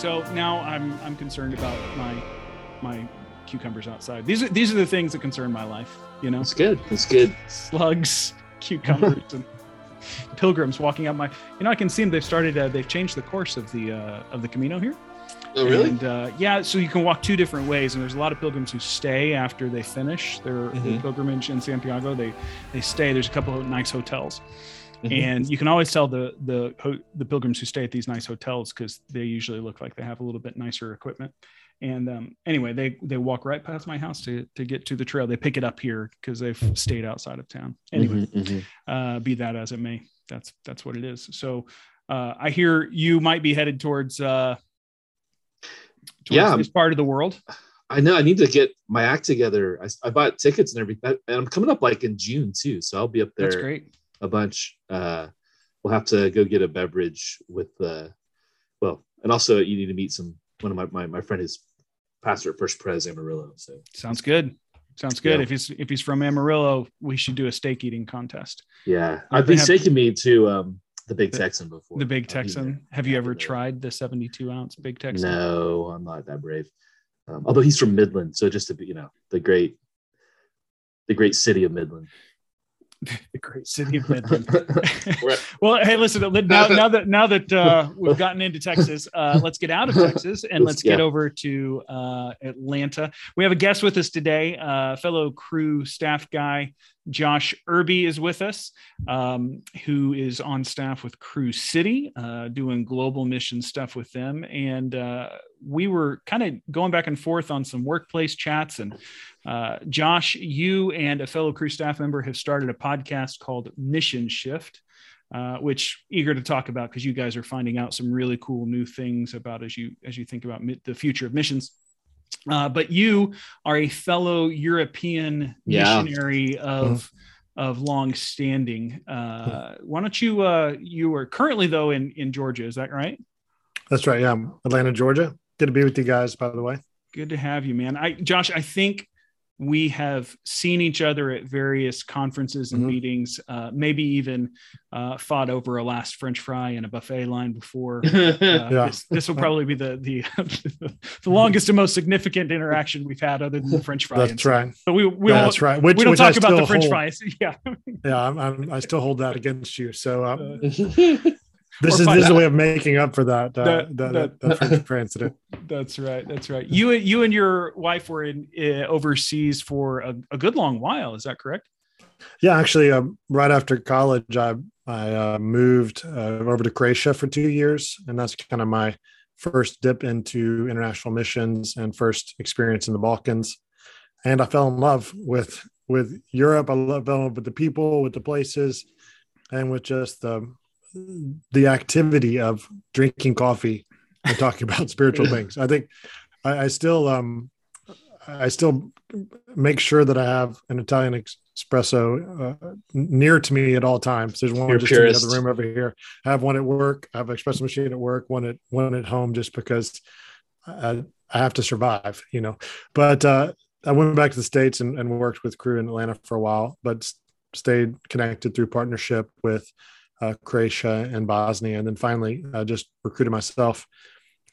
So now I'm I'm concerned about my my cucumbers outside. These are these are the things that concern my life. You know, it's good. It's good. slugs, cucumbers, and pilgrims walking up my. You know, I can see them. They've started. Uh, they've changed the course of the uh, of the Camino here. Oh, really? And uh, yeah, so you can walk two different ways, and there's a lot of pilgrims who stay after they finish their, their Mhm. pilgrimage in Santiago. They they stay. There's a couple of nice hotels. And you can always tell the the the pilgrims who stay at these nice hotels because they usually look like they have a little bit nicer equipment. And um, anyway, they they walk right past my house to to get to the trail. They pick it up here because they've stayed outside of town. Anyway, Mhm, mhm. uh, be that as it may, that's that's what it is. So uh, I hear you might be headed towards uh, towards Yeah. this part of the world. I know. I need to get my act together. I, I bought tickets and everything, and I'm coming up like in June too, so I'll be up there That's great. A bunch. Uh, we'll have to go get a beverage with the, well, and also you need to meet some. One of my my, my friend is pastor at First Pres Amarillo, so Sounds good. Sounds good. Yeah. If he's if he's from Amarillo, we should do a steak eating contest. yeah, I've been taking me to um the Big The- Texan before. The Big Texan. Have you ever I've been there. tried the 72 ounce Big Texan? No, I'm not that brave. Um, although he's from Midland, so just to be, you know, the great, the great city of Midland. The great city of Midland. Well, hey, listen. Now, now that now that uh, we've gotten into Texas, uh, let's get out of Texas and let's Let's- get yeah. over to uh, Atlanta. We have a guest with us today, uh, fellow Cru staff guy Josh Irby is with us, um, who is on staff with Cru City, uh, doing global mission stuff with them. And uh, we were kind of going back and forth on some workplace chats. And uh, Josh, you and a fellow Cru staff member have started a podcast called Mission Shift. Uh, which eager to talk about because you guys are finding out some really cool new things about as you as you think about mi- the future of missions. Uh, but you are a fellow European Yeah. missionary of of long standing. Uh, why don't you? Uh, you are currently though in in Georgia, is that right? That's right. Yeah, Atlanta, Georgia. Good to be with you guys, by the way. Good to have you, man. I Josh, I think we have seen each other at various conferences and Mhm. meetings, uh, maybe even uh, fought over a last French fry in a buffet line before. Uh, Yeah. this, this will probably be the the the longest and most significant interaction we've had, other than the French fry. That's incident. right. But we we Yeah, that's right. Which, we don't talk about the French hold. fries. Yeah, Yeah, I'm, I'm, I still hold that against you. So um, Uh, this is this is a way of making up for that uh, That- that, that- that, French incident. that's right. That's right. You you and your wife were in uh, overseas for a, a good long while. Is that correct? Yeah, actually, um, right after college, I I uh, moved uh, over to Croatia for two years, and that's kind of my first dip into international missions and first experience in the Balkans. And I fell in love with with Europe. I love fell in love with the people, with the places, and with just the the activity of drinking coffee and talking about spiritual things. I think I, I still um I still make sure that I have an Italian espresso uh, near to me at all times. There's one You're just in the other room over here. I have one at work. I have an espresso machine at work. One at one at home, just because I, I have to survive, you know. But uh, I went back to the states and, and worked with Cru in Atlanta for a while, but stayed connected through partnership with uh, Croatia and Bosnia, and then finally uh, just recruited myself,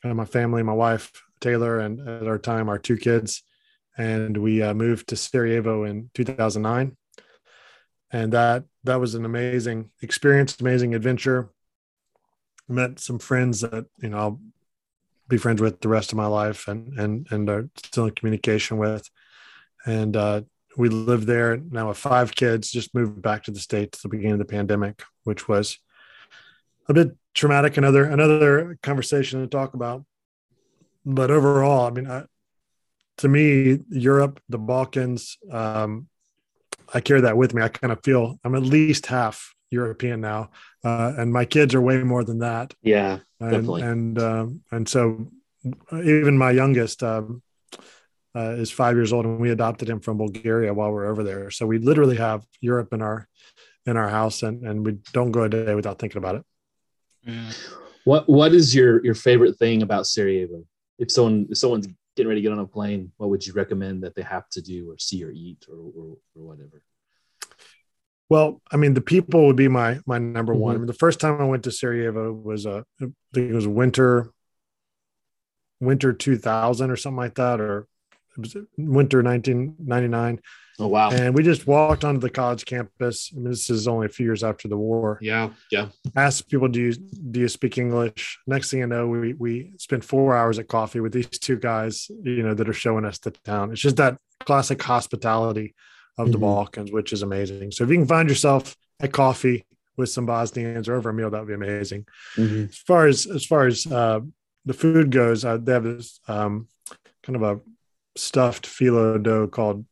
and my family, my wife Taylor, and at our time our two kids, and we uh, moved to Sarajevo in 2009, and that that was an amazing experience, amazing adventure. Met some friends that you know I'll be friends with the rest of my life, and and and are still in communication with, and uh, we lived there now with five kids. Just moved back to the states at the beginning of the pandemic, which was a bit traumatic. Another another conversation to talk about, but overall, I mean, I, to me, Europe, the Balkans, um, I carry that with me. I kind of feel I'm at least half European now, uh, and my kids are way more than that. yeah, And Definitely. and um, and so even my youngest um, uh, is five years old, and we adopted him from Bulgaria while we are over there. So we literally have Europe in our in our house, and and we don't go a day without thinking about it. Yeah. What What is your your favorite thing about Sarajevo? If someone if someone's getting ready to get on a plane, what would you recommend that they have to do or see or eat or or, or whatever? Well, I mean, the people would be my my number one. I mean, the first time I went to Sarajevo was uh, I think it was winter winter 2000 or something like that, or it was winter 1999. Oh wow. And we just walked onto the college campus. I mean, this is only a few years after the war. Yeah, yeah. Asked people, "Do you do you speak English?" Next thing you know, we we spent four hours at coffee with these two guys, you know, that are showing us the town. It's just that classic hospitality of the Mhm. Balkans, which is amazing. So if you can find yourself at coffee with some Bosnians or over a meal, that would be amazing. Mhm. As far as as far as uh, the food goes, uh, they have this um, kind of a stuffed phyllo dough called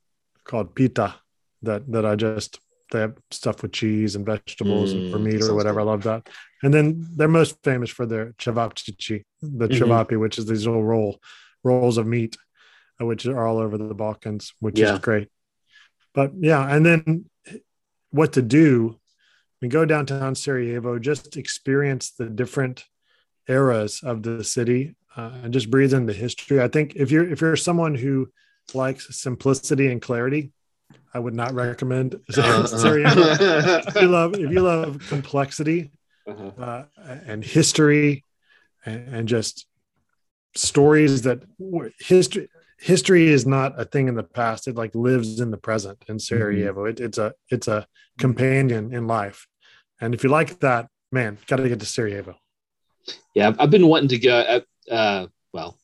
called pita that that I just they have stuff with cheese and vegetables and for Mm, meat or whatever. good. I love that. And then they're most famous for their cevapcici, the Mhm. cevapi, which is these little roll rolls of meat, uh, which are all over the Balkans, which Yeah. is great. But yeah, and then what to do? We go downtown Sarajevo, just experience the different eras of the city uh, and just breathe in the history. I think if you're if you're someone who likes simplicity and clarity, I would not recommend if you love if you love complexity Uh-huh. uh, and history and, and just stories that history history is not a thing in the past. It like lives in the present in sarajevo. It, it's a it's a companion in life. And if you like that man got to get to sarajevo. Yeah, I've- been wanting to go. At, uh, well,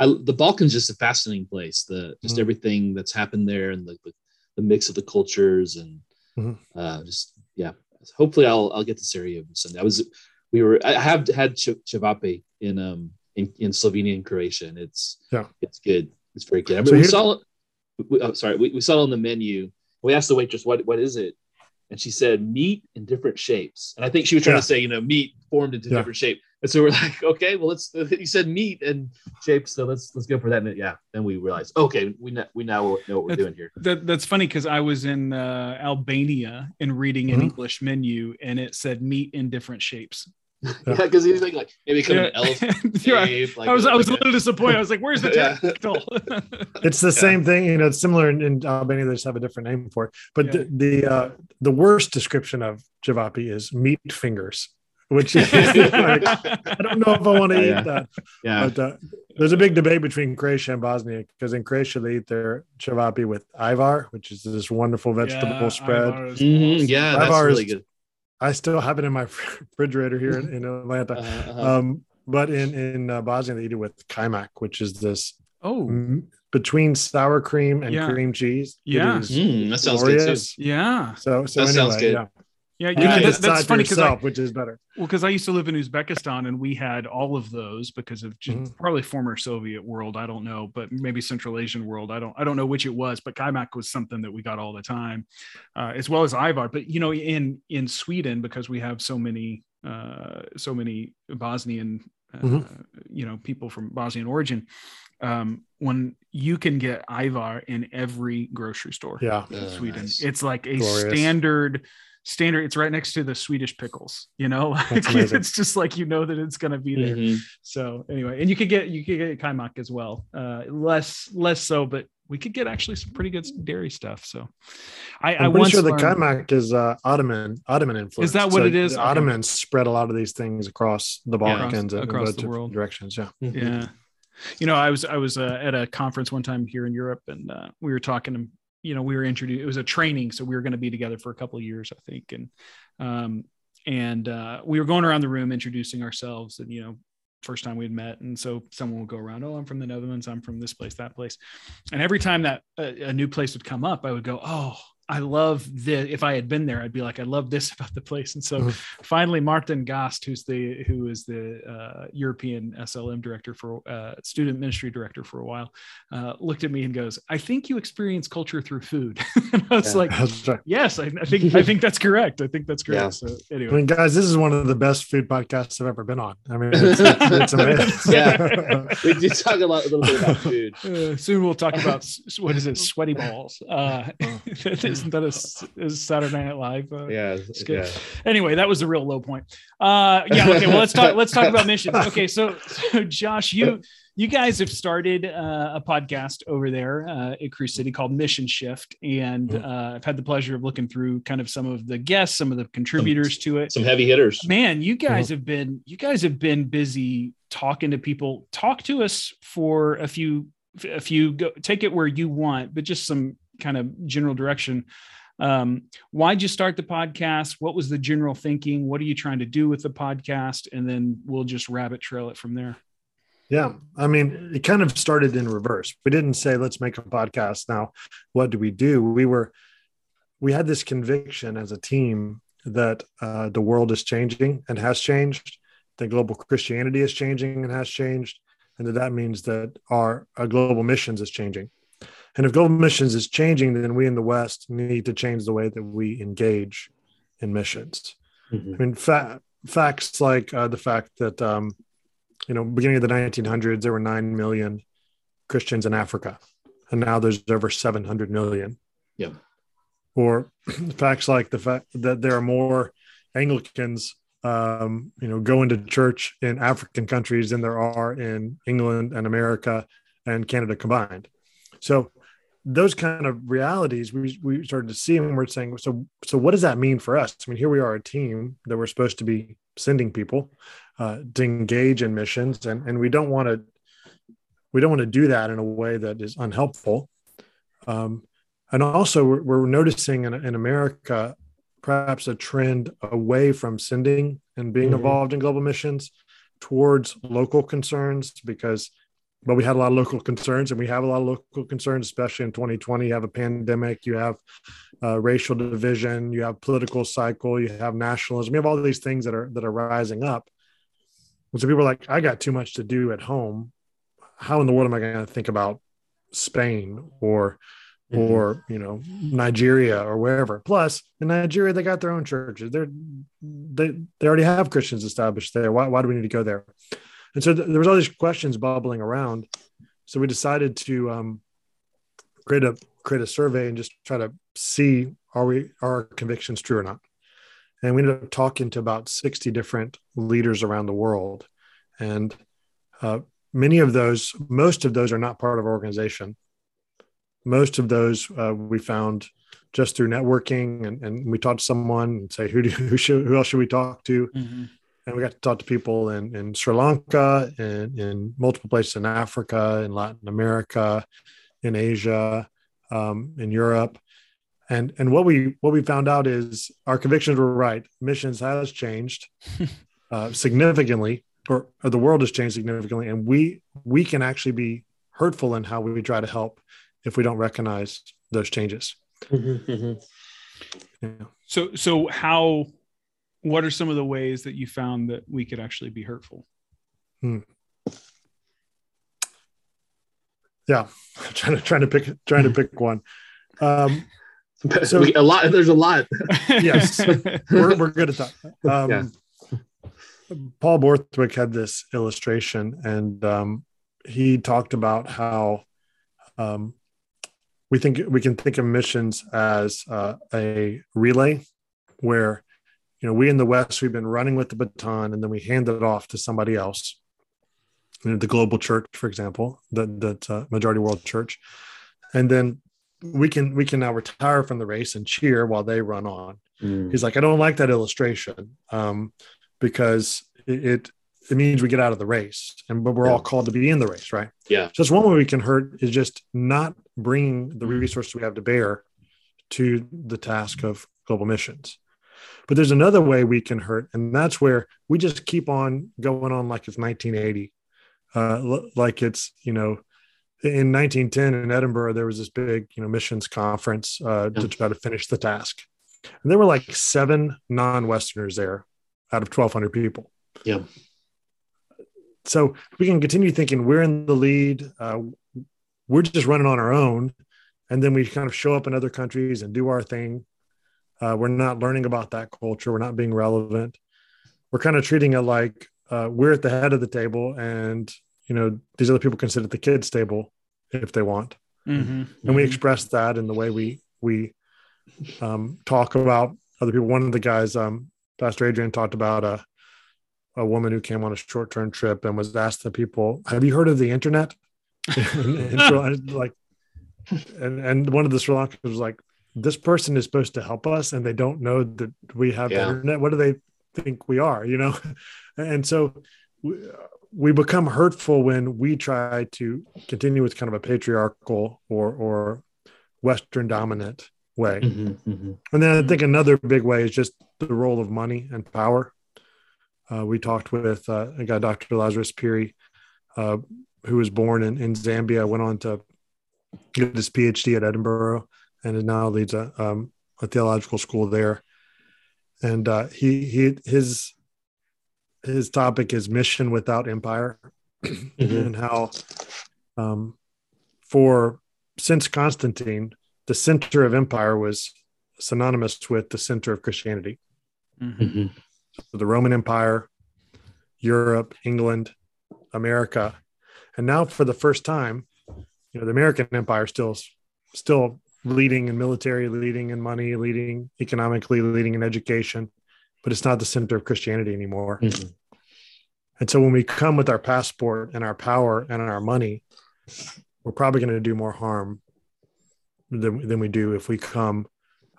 I, the Balkans is just a fascinating place. The just Mhm. everything that's happened there and the, the, the mix of the cultures and Mhm. uh, just yeah. Hopefully, I'll I'll get to Sarajevo Sunday. I was we were I have had ch- cevape in um in, in Slovenia and Croatia, and it's Yeah. it's good. It's very good. I So we saw it. We, oh, sorry, we, we saw it on the menu. We asked the waitress what what is it, and she said meat in different shapes. And I think she was trying Yeah. to say you know meat formed into Yeah. different shape. And so we're like, okay, well, let's. You said meat and shape, so let's let's go for that. And yeah, then we realized, okay, we know, we now know what we're That's- doing here. That, that's funny because I was in uh, Albania and reading an Mhm. English menu and it said meat in different shapes. Yeah, because he's like, like maybe it could Yeah. an elephant Yeah. shape. Like I was I was a little disappointed. I was like, "Where's the Yeah. tactile?" it's the Yeah. same thing you know it's similar in, in albania they just have a different name for it but Yeah. the the, uh, the worst description of cevapi is meat fingers which is like, i don't know if i want to Yeah, eat that yeah, But uh, there's a big debate between Croatia and Bosnia because in Croatia they eat their cevapi with ajvar, which is this wonderful vegetable Yeah, spread. Ajvar is Mhm, awesome. yeah, that's Ajvar is- really good. I still have it in my refrigerator here in, in Atlanta. Uh, uh, Um, but in in uh, Bosnia they eat it with kaimak, which is this Oh, m- between sour cream and Yeah. cream cheese. Yeah. mm, that sounds good too. yeah, So so That anyway, sounds good. yeah, yeah. you You know, that, decide that's funny because yourself, which is better. well because I used to live in Uzbekistan and we had all of those because of just Mhm. probably former Soviet world. I don't know, but maybe Central Asian world. I don't I don't know which it was, but kaimak was something that we got all the time, uh, as well as ajvar. But you know, in in Sweden because we have so many uh, so many Bosnian. Uh, Mhm. You know, people from Bosnian origin. Um, when you can get ajvar in every grocery store, Yeah, in Sweden. nice. It's like a Glorious. standard standard. It's right next to the Swedish pickles. You know, like it's just like you know that it's gonna be there. Mhm. So anyway, and you could get you could get kaimak as well. Uh, less less so, but we could get actually some pretty good dairy stuff. So I, I I'm pretty once sure the learned- kaimak is uh, Ottoman Ottoman influence. Is that what it is? The Okay. Ottomans spread a lot of these things across the Balkans and Across both the world. directions. Yeah. Mhm. yeah you know i was i was uh, at a conference one time here in europe and uh, we were talking to you know we were introduced it was a training so we were going to be together for a couple of years i think and um and uh we were going around the room introducing ourselves and you know first time we'd met and so someone would go around oh i'm from the netherlands i'm from this place that place and every time that a, a new place would come up i would go oh I love this. If I had been there, I'd be like, I love this about the place. And so finally, Martin Gast, who's the who is the uh, European SLM director for uh, student ministry director for a while, uh, looked at me and goes, "I think you experience culture through food." and I was Yeah. like, right. "Yes, I, I think I think that's correct. I think that's correct." Yeah. So I anyway, mean, guys, this is one of the best food podcasts I've ever been on. I mean, it's, it's amazing. Yeah. we did talk a, lot, a little bit about food. uh, soon we'll talk about what is it, Schweddy Balls. Isn't that a is Saturday Night Live? Uh, Yeah, yeah. anyway, that was the real low point. Uh, yeah. Okay. Well, let's talk. Let's talk about missions. Okay. So, so Josh, you you guys have started uh, a podcast over there uh, at Cruise City called Mission Shift, and Mhm. uh, I've had the pleasure of looking through kind of some of the guests, some of the contributors to it. Some heavy hitters. Man, you guys have been you guys have been busy talking to people talk to us for a few a few go take it where you want but just some kind of general direction. Um, why'd you start the podcast? What was the general thinking? What are you trying to do with the podcast? And then we'll just rabbit trail it from there. Yeah i mean it kind of started in reverse. We didn't say let's make a podcast now. What do we do? We were we had this conviction as a team that uh, the world is changing and has changed that global christianity is changing and has changed and that that means that our, our global missions is changing and if global missions is changing, then we in the West need to change the way that we engage in missions. Mm-hmm. I mean, fa- facts like uh, the fact that, um, you know, beginning of the 1900s, there were 9 million Christians in Africa, and now there's over 700 million. Yeah. Or facts like the fact that there are more Anglicans, um, you know, going to church in African countries than there are in England and America and Canada combined. So those kind of realities we, we started to see and we're saying so so what does that mean for us i mean here we are a team that we're supposed to be sending people uh, to engage in missions and and we don't want to we don't want to do that in a way that is unhelpful um, and also we're, we're noticing in, in america perhaps a trend away from sending and being mm-hmm. involved in global missions towards local concerns because but we had a lot of local concerns and we have a lot of local concerns especially in 2020 you have a pandemic you have uh, racial division you have political cycle you have nationalism you have all these things that are that are rising up. And so people are like i got too much to do at home. How in the world am i going to think about spain or mm-hmm. or you know nigeria or wherever? Plus in nigeria they got their own churches. They're they, they already have christians established there. Why, why do we need to go there and so th- there was all these questions bubbling around. So we decided to um, create a create a survey and just try to see are we are our convictions true or not. And we ended up talking to about 60 different leaders around the world. And uh, many of those, most of those are not part of our organization. Most of those uh, we found just through networking and, and we talked to someone and say, who, do, who, should, who else should we talk to? Mm-hmm and we got to talk to people in, in Sri Lanka and in multiple places in Africa, in Latin America, in Asia, um, in Europe. And, and what we what we found out is our convictions were right. Missions has changed uh, significantly, or, or the world has changed significantly, and we we can actually be hurtful in how we try to help if we don't recognize those changes. Mm-hmm, mm-hmm. Yeah. So so how what are some of the ways that you found that we could actually be hurtful? Hmm. Yeah, trying to trying to pick trying to pick one. Um, so a lot. There's a lot. yes, we're, we're good at that. Um, yeah. Paul Borthwick had this illustration, and um, he talked about how um, we think we can think of missions as uh, a relay, where you know, we in the West, we've been running with the baton and then we hand it off to somebody else. You know, the global church, for example, that the uh, majority world church. And then we can we can now retire from the race and cheer while they run on. Mm. He's like, I don't like that illustration um, because it, it, it means we get out of the race, and but we're yeah. all called to be in the race, right? Yeah. Just one way we can hurt is just not bringing the resources we have to bear to the task of global missions. But there's another way we can hurt, and that's where we just keep on going on like it's 1980, uh, like it's you know, in 1910 in Edinburgh there was this big you know missions conference uh, yeah. to try to finish the task, and there were like seven non-Westerners there out of 1,200 people. Yeah. So we can continue thinking we're in the lead. Uh, we're just running on our own, and then we kind of show up in other countries and do our thing uh, we're not learning about that culture. We're not being relevant. We're kind of treating it like uh, we're at the head of the table, and you know these other people can sit at the kids' table if they want. Mm-hmm. And we express that in the way we we um, talk about other people. One of the guys, um, Pastor Adrian, talked about a a woman who came on a short term trip and was asked the people, "Have you heard of the internet?" and, and so, like, and and one of the Sri Lankans was like, this person is supposed to help us and they don't know that we have yeah. the internet what do they think we are you know and so we, we become hurtful when we try to continue with kind of a patriarchal or or Western dominant way. Mm-hmm, mm-hmm. And then I think another big way is just the role of money and power. Uh, we talked with uh, a guy, Dr. Lazarus Phiri, uh, who was born in, in Zambia, went on to get his PhD at Edinburgh, and it now leads a, um, a theological school there. And uh, he he his his topic is mission without empire, Mm-hmm. and how um, for since Constantine, the center of empire was synonymous with the center of Christianity. Mhm. Mm-hmm. So the Roman Empire, Europe, England, America, and now for the first time, you know, the American Empire still still leading in military, leading in money, leading economically, leading in education, but it's not the center of Christianity anymore. Mhm. And so when we come with our passport and our power and our money, we're probably going to do more harm than, than we do if we come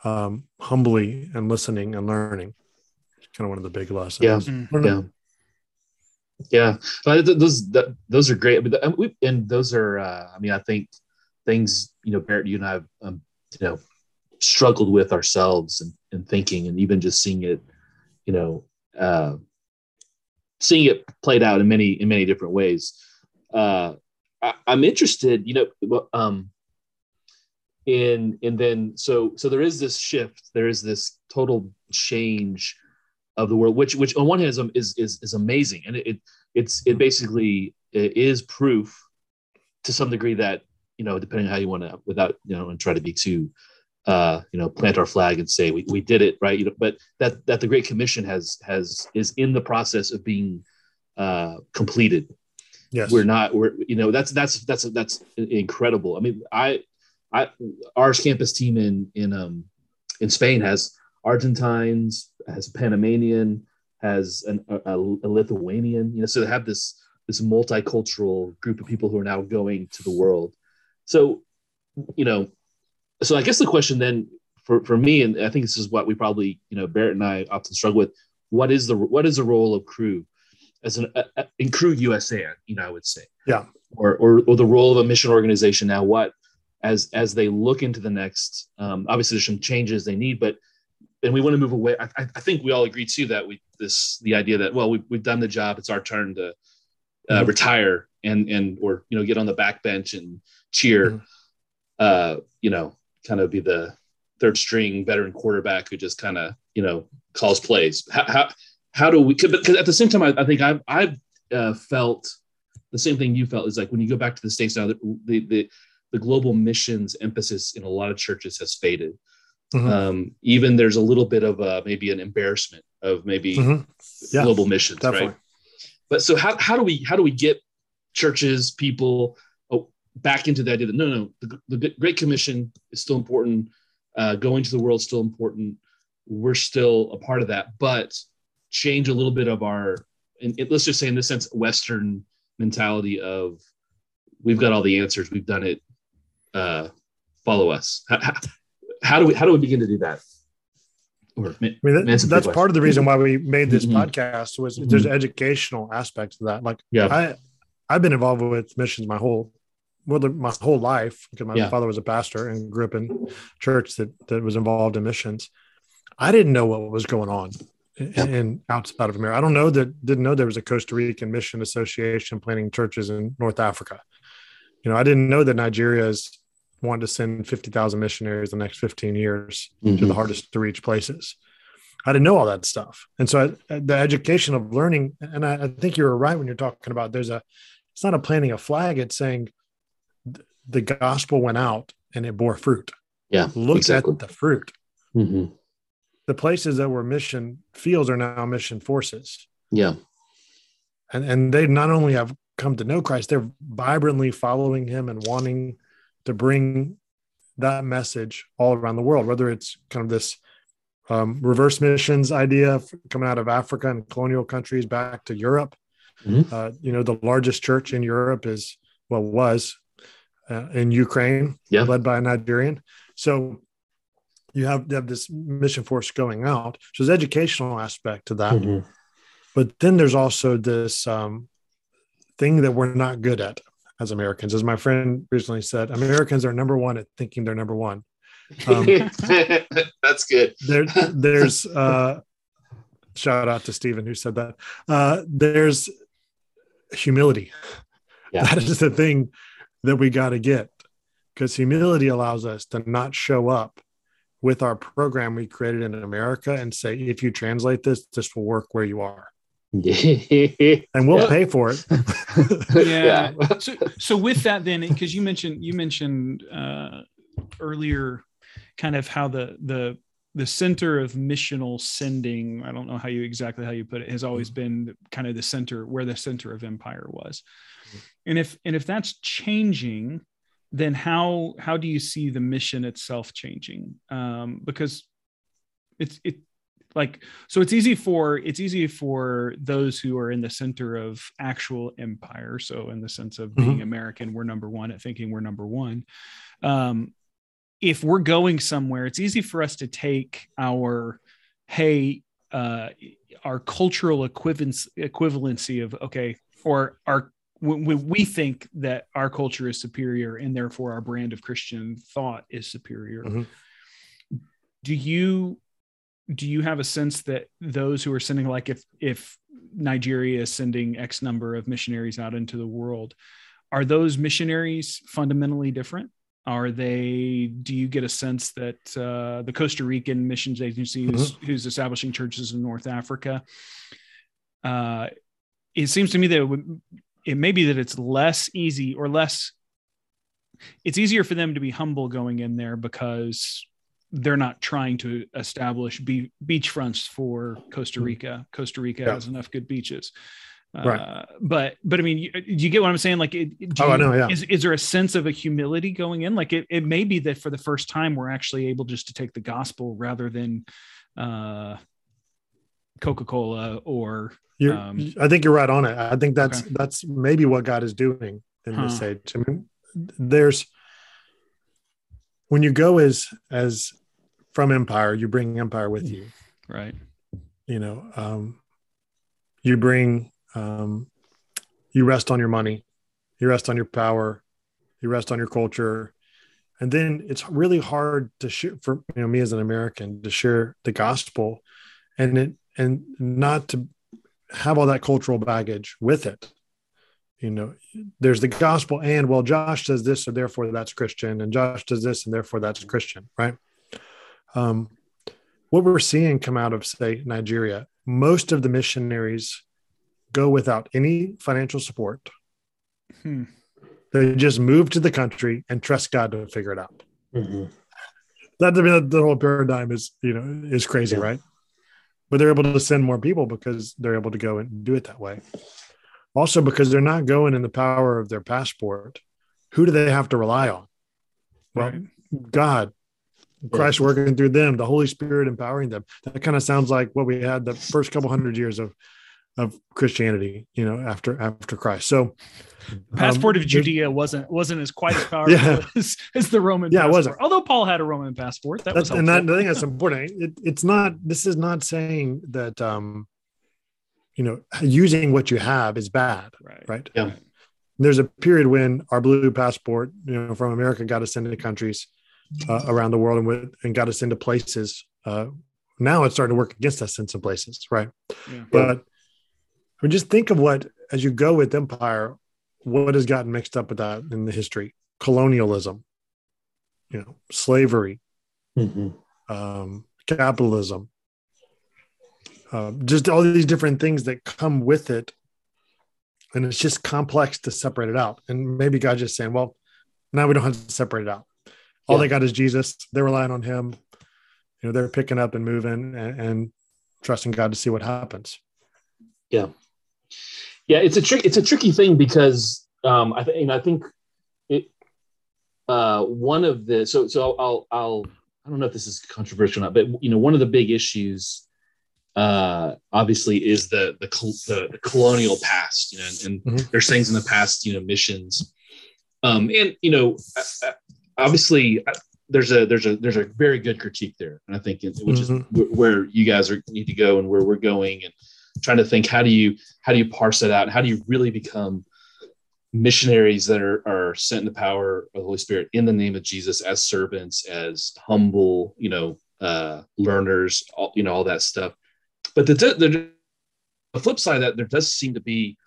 um, humbly and listening and learning. It's kind of one of the big lessons. Yeah. Mhm. I don't know. Yeah. Yeah, those those are great. I mean, the- and, and those are, uh, I mean, I think things you know, Barrett, you and I have, um, you know, struggled with ourselves and, and thinking, and even just seeing it, you know, uh, seeing it played out in many in many different ways. Uh, I, I'm interested, you know, um, in and then so so there is this shift, there is this total change of the world, which which on one hand is is is, is amazing, and it, it it's it basically is proof to some degree that you know depending on how you want to without you know and try to be too uh you know plant our flag and say we, we did it right? You know but that that the great commission has has is in the process of being uh completed. Yes. we're not we're you know that's that's that's that's incredible. I mean i i our campus team in in um in spain has argentines has a panamanian has an, a, a lithuanian you know so they have this this multicultural group of people who are now going to the world so you know so i guess the question then for, for me and i think this is what we probably you know barrett and i often struggle with what is the what is the role of Cru as an uh, in Cru usa you know i would say Yeah. or, or or the role of a mission organization now what as as they look into the next um, obviously there's some changes they need but and we want to move away I, I think we all agree too that we this the idea that well we, we've done the job it's our turn to uh, Mhm. retire and and or you know get on the back bench and cheer Mhm. uh you know kind of be the third string veteran quarterback who just kind of you know calls plays how how, how do we because at the same time i, I think i've i've uh, felt the same thing you felt is like when you go back to the states now the, the the the global missions emphasis in a lot of churches has faded Mhm. um even there's a little bit of a maybe an embarrassment of maybe Mhm. Yeah, global missions Definitely. right but so how, how do we how do we get churches people oh, back into the idea that no no the, the great commission is still important uh, going to the world is still important. We're still a part of that but change a little bit of our and it, let's just say in this sense western mentality of we've got all the answers we've done it uh, follow us. How, how, how do we how do we begin to do that or, I mean, that, That's part of the reason why we made this Mhm. podcast was there's an educational aspect to that. Like yeah I, I've been involved with missions my whole, well, my whole life because my Yeah. father was a pastor and grew up in church that that was involved in missions. I didn't know what was going on Yeah. in outside of America. I don't know that didn't know there was a Costa Rican Mission Association planting churches in North Africa. You know, I didn't know that Nigeria is wanted to send fifty thousand missionaries the next fifteen years to Mhm. the hardest to reach places. I didn't know all that stuff. And so I, the education of learning, and I, I think you were right when you're talking about there's a, it's not a planting a flag, it's saying th- the gospel went out and it bore fruit. yeah Look exactly at the fruit. Mhm. The places that were mission fields are now mission forces. yeah And, and they not only have come to know Christ, they're vibrantly following him and wanting to bring that message all around the world, whether it's kind of this um, reverse missions idea coming out of Africa and colonial countries back to Europe. Mhm. Uh, you know, the largest church in Europe is, well, was uh, in Ukraine, Yeah. led by a Nigerian. So you have, you have this mission force going out. So there's educational aspect to that. Mhm. But then there's also this um, thing that we're not good at as Americans. As my friend recently said, Americans are number one at thinking they're number one. Um, That's good. there, there's uh, shout out to Stephen who said that. Uh, there's humility. Yeah. That is the thing that we got to get because humility allows us to not show up with our program we created in America and say, if you translate this, this will work where you are. and we'll Yeah. pay for it. yeah. so so with that then because you mentioned you mentioned uh earlier kind of how the the the center of missional sending i don't know how you exactly how you put it has always been kind of the center where the center of empire was and if and if that's changing then how how do you see the mission itself changing um because it's it like so it's easy for it's easy for those who are in the center of actual empire so in the sense of being american we're number one at thinking we're number one. Um if we're going somewhere it's easy for us to take our hey uh our cultural equivalence equivalency of okay or our when we think that our culture is superior and therefore our brand of christian thought is superior. Mhm. do you do you have a sense that those who are sending like if if nigeria is sending x number of missionaries out into the world are those missionaries fundamentally different? Are they do you get a sense that uh, the costa rican missions agency who's, who's establishing churches in north africa uh, it seems to me that it, would, it may be that it's less easy or less it's easier for them to be humble going in there because they're not trying to establish be- beach fronts for Costa Rica. Costa Rica Yeah. has enough good beaches. Uh, Right. but but I mean, you, do you get what I'm saying? Like, it, do Oh, I know, yeah. Is is there a sense of a humility going in? Like, it, it may be that for the first time we're actually able just to take the gospel rather than uh, Coca Cola or Um, I think you're right on it. I think that's Okay. that's maybe what God is doing in this age. I mean, there's when you go as as from empire, you bring empire with you. right. You know, um, you bring um, you rest on your money, you rest on your power, you rest on your culture, and then it's really hard to share for you know me as an American to share the gospel, and it and not to have all that cultural baggage with it. You know, there's the gospel, and well, Josh does this, so therefore that's Christian, and Josh does this, and therefore that's Christian, right? Um, what we're seeing come out of, say, Nigeria, most of the missionaries go without any financial support. Hmm. They just move to the country and trust God to figure it out. Mhm. That I the whole paradigm is, you know, is crazy, Yeah. right? But they're able to send more people because they're able to go and do it that way. Also, because they're not going in the power of their passport, who do they have to rely on? Well, Right. God, Christ working through them, the Holy Spirit empowering them. That kind of sounds like what we had the first couple hundred years of of Christianity, you know, after after Christ. So, passport um, of Judea wasn't wasn't as quite as powerful Yeah. as, as the Roman. Yeah, it wasn't. Although Paul had a Roman passport, that was That's, and that, helpful. I think that's important. It, it's not. This is not saying that um, you know using what you have is bad, right. right? Yeah. There's a period when our blue passport, you know, from America got us into countries uh, around the world and, went, and got us into places. Uh, now it's starting to work against us in some places, right? Yeah. But I mean, just think of what, as you go with empire, what has gotten mixed up with that in the history? Colonialism, you know, slavery, Mhm. um, capitalism, uh, just all these different things that come with it. And it's just complex to separate it out. And maybe God's just saying, well, now we don't have to separate it out. All Yeah. they got is Jesus. They're relying on him. You know, they're picking up and moving and, and trusting God to see what happens. Yeah, Yeah. it's a trick. It's a tricky thing because um, I think, I think it. Uh, one of the so so I'll, I'll I'll I don't know if this is controversial or not, but you know one of the big issues, uh, obviously, is the the col- the, the colonial past. You know, and, and Mhm. there's things in the past. You know, missions, um, and you know, obviously. uh, There's a there's a there's a very good critique there, and I think it, which is Mhm. wh- where you guys are need to go and where we're going, and trying to think how do you how do you parse that out? and How do you really become missionaries that are, are sent in the power of the Holy Spirit in the name of Jesus as servants, as humble, you know, uh, learners, all, you know, all that stuff. But the, the, the flip side of that, there does seem to be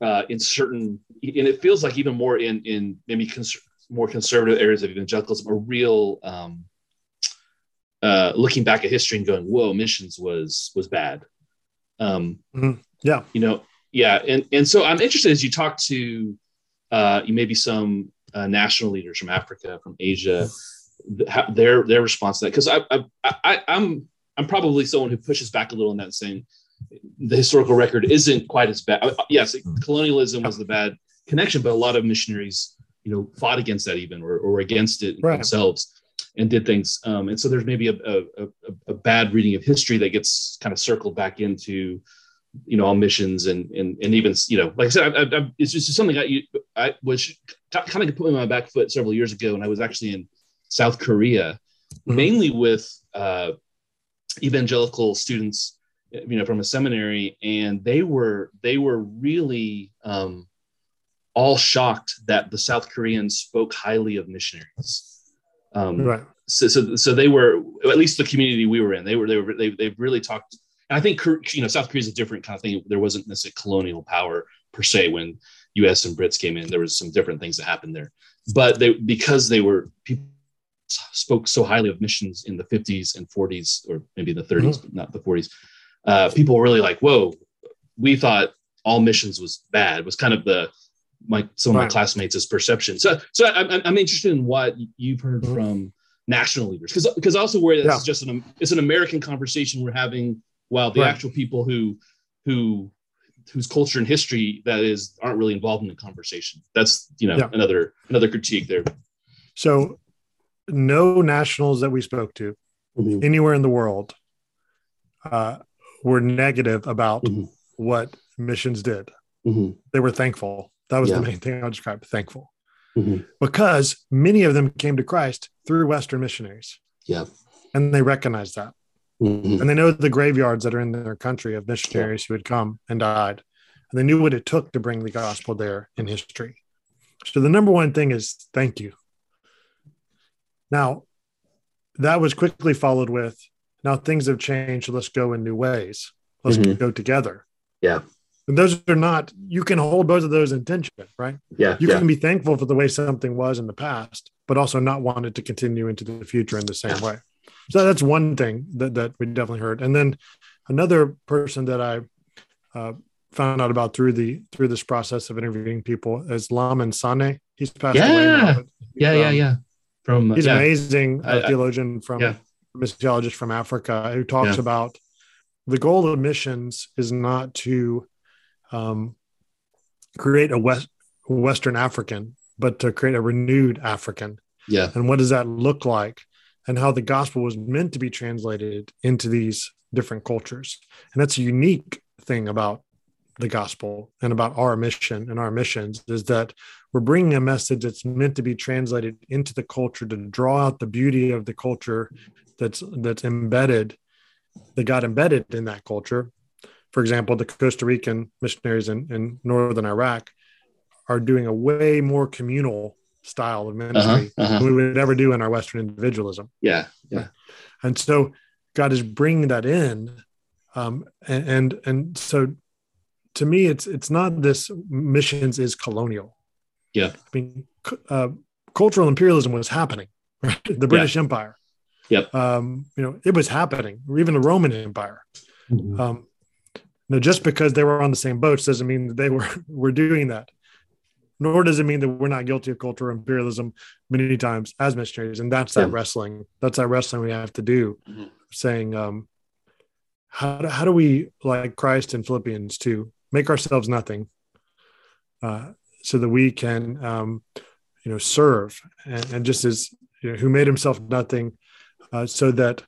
uh, in certain, and it feels like even more in in maybe cons- more conservative areas of evangelicalism, a real um, uh, looking back at history and going, "Whoa, missions was was bad." Um, mm-hmm. Yeah, you know, yeah, and and so I'm interested as you talk to uh, maybe some uh, national leaders from Africa, from Asia, their their response to that because I, I I I'm I'm probably someone who pushes back a little in that saying the historical record isn't quite as bad. Yes, colonialism was the bad connection, but a lot of missionaries, you know, fought against that even or, or against it right. themselves and did things. Um, and so there's maybe a, a, a, a, bad reading of history that gets kind of circled back into, you know, all missions and and and even you know, like I said, I, I, it's just something I I was kind of put me on my back foot several years ago, and I was actually in South Korea, mm-hmm. mainly with uh, evangelical students you know from a seminary and they were they were really um, all shocked that the south koreans spoke highly of missionaries. Um, right. so, so so they were at least the community we were in they were they were they, they really talked and i think you know south korea is a different kind of thing. There wasn't necessarily colonial power per se when us and brits came in. There was some different things that happened there. But they because they were people spoke so highly of missions in the 50s and 40s or maybe the 30s mm-hmm. but not the 40s uh, people were really like, whoa, we thought all missions was bad was kind of the my some of my right. classmates' perception. So so I, I'm interested in what you've heard mm-hmm. from national leaders because because also where it's yeah. just an it's an American conversation we're having while the right. actual people who who whose culture and history that is aren't really involved in the conversation. That's you know yeah. another another critique there. So no nationals that we spoke to mm-hmm. anywhere in the world uh, were negative about mm-hmm. what missions did. Mm-hmm. They were thankful. That was yeah. the main thing I'll describe thankful. Mm-hmm. Because many of them came to Christ through Western missionaries. Yeah. And they recognize that. Mm-hmm. And they know the graveyards that are in their country of missionaries yeah. who had come and died. And they knew what it took to bring the gospel there in history. So the number one thing is thank you. Now, that was quickly followed with now things have changed. Let's go in new ways. Let's mm-hmm. go together. Yeah. And those are not, you can hold both of those in tension, right? Yeah. You yeah. can be thankful for the way something was in the past, but also not want it to continue into the future in the same way. So that's one thing that, that we definitely heard. And then another person that I uh, found out about through the through this process of interviewing people is Lamin Sanneh. He's passed yeah. away now. Yeah, um, yeah, yeah. From he's yeah. amazing uh, theologian from yeah missiologist from Africa who talks yeah. about the goal of missions is not to um, create a West, Western African, but to create a renewed African. Yeah. And what does that look like? And how the gospel was meant to be translated into these different cultures. And that's a unique thing about the gospel and about our mission and our missions is that we're bringing a message that's meant to be translated into the culture to draw out the beauty of the culture that's that's embedded that got embedded in that culture. For example the costa rican missionaries in, in northern iraq are doing a way more communal style of ministry uh-huh, uh-huh. than we would ever do in our western individualism. Yeah yeah. And so god is bringing that in um, and, and and so to me it's it's not this missions is colonial yeah i mean uh, cultural imperialism was happening right the british yeah. empire Yep. Um, you know, it was happening, or even the Roman Empire. Mm-hmm. Um, no, just because they were on the same boats doesn't mean that they were were doing that. Nor does it mean that we're not guilty of cultural imperialism many times as missionaries. And that's yeah. that wrestling. That's that wrestling we have to do, mm-hmm. saying, um, how, do, how do we, like Christ in Philippians 2, make ourselves nothing uh, so that we can, um, you know, serve and, and just as you know, who made himself nothing uh, so that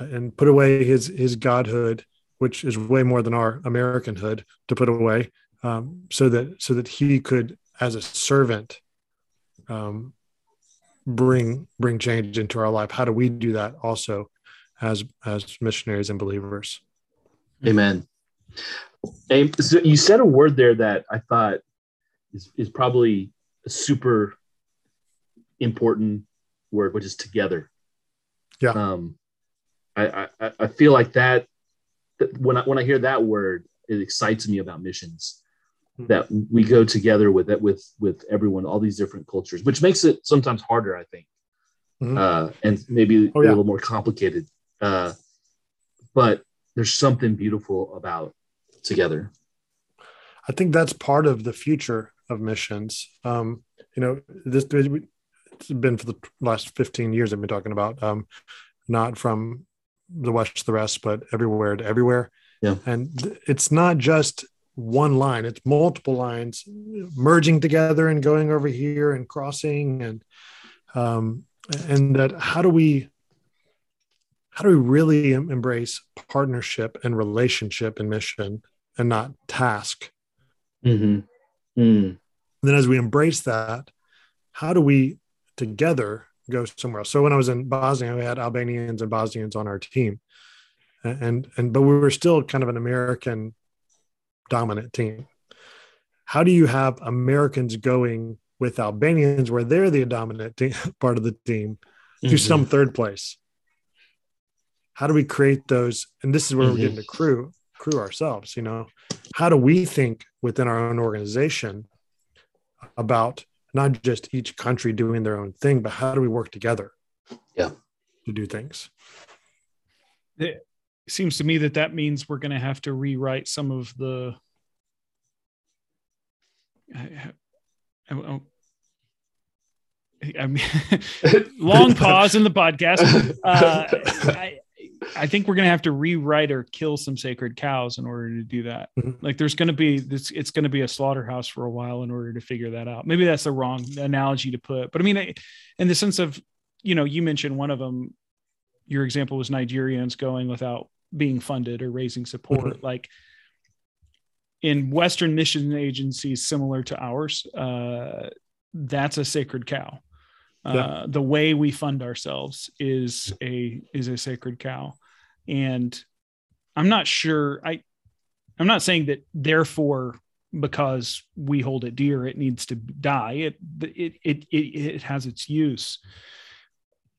uh, and put away his his godhood, which is way more than our Americanhood to put away, um, so that so that he could, as a servant, um, bring bring change into our life. How do we do that also, as as missionaries and believers? Amen. you said a word there that I thought is, is probably a super important word, which is together. Yeah. Um, I, I, I feel like that, that when I, when I hear that word, it excites me about missions Hmm. that we go together with it, with, with everyone, all these different cultures, which makes it sometimes harder, I think. Mhm. Uh, and maybe Oh, a little more complicated. Uh, but there's something beautiful about together. I think that's part of the future of missions. Um, you know, this it's been for the last 15 years I've been talking about, um, not from the west to the rest, but everywhere to everywhere. Yeah. And it's not just one line, it's multiple lines merging together and going over here and crossing and um, and that how do we how do we really em- embrace partnership and relationship and mission and not task Mm-hmm. Mm. then as we embrace that how do we together go somewhere else so when i was in bosnia we had albanians and bosnians on our team and and, but we were still kind of an american dominant team how do you have americans going with albanians where they're the dominant te- part of the team to Mhm. some third place how do we create those and this is where we're Mhm. getting to Cru Cru ourselves you know how do we think within our own organization about not just each country doing their own thing but how do we work together Yeah. to do things It seems to me that that means we're going to have to rewrite some of the. I, I, I- I mean, long pause in the podcast. Uh, I, I think we're going to have to rewrite or kill some sacred cows in order to do that. Mhm. Like, there's going to be this. It's going to be a slaughterhouse for a while in order to figure that out. Maybe that's the wrong analogy to put, but I mean, I- in the sense of, you know, you mentioned one of them. Your example was Nigerians going without being funded or raising support. Like in Western mission agencies similar to ours, uh, that's a sacred cow. Uh, Yeah. The way we fund ourselves is a is a sacred cow, and I'm not sure. I I'm not saying that therefore because we hold it dear it needs to die. It it it it, it has its use.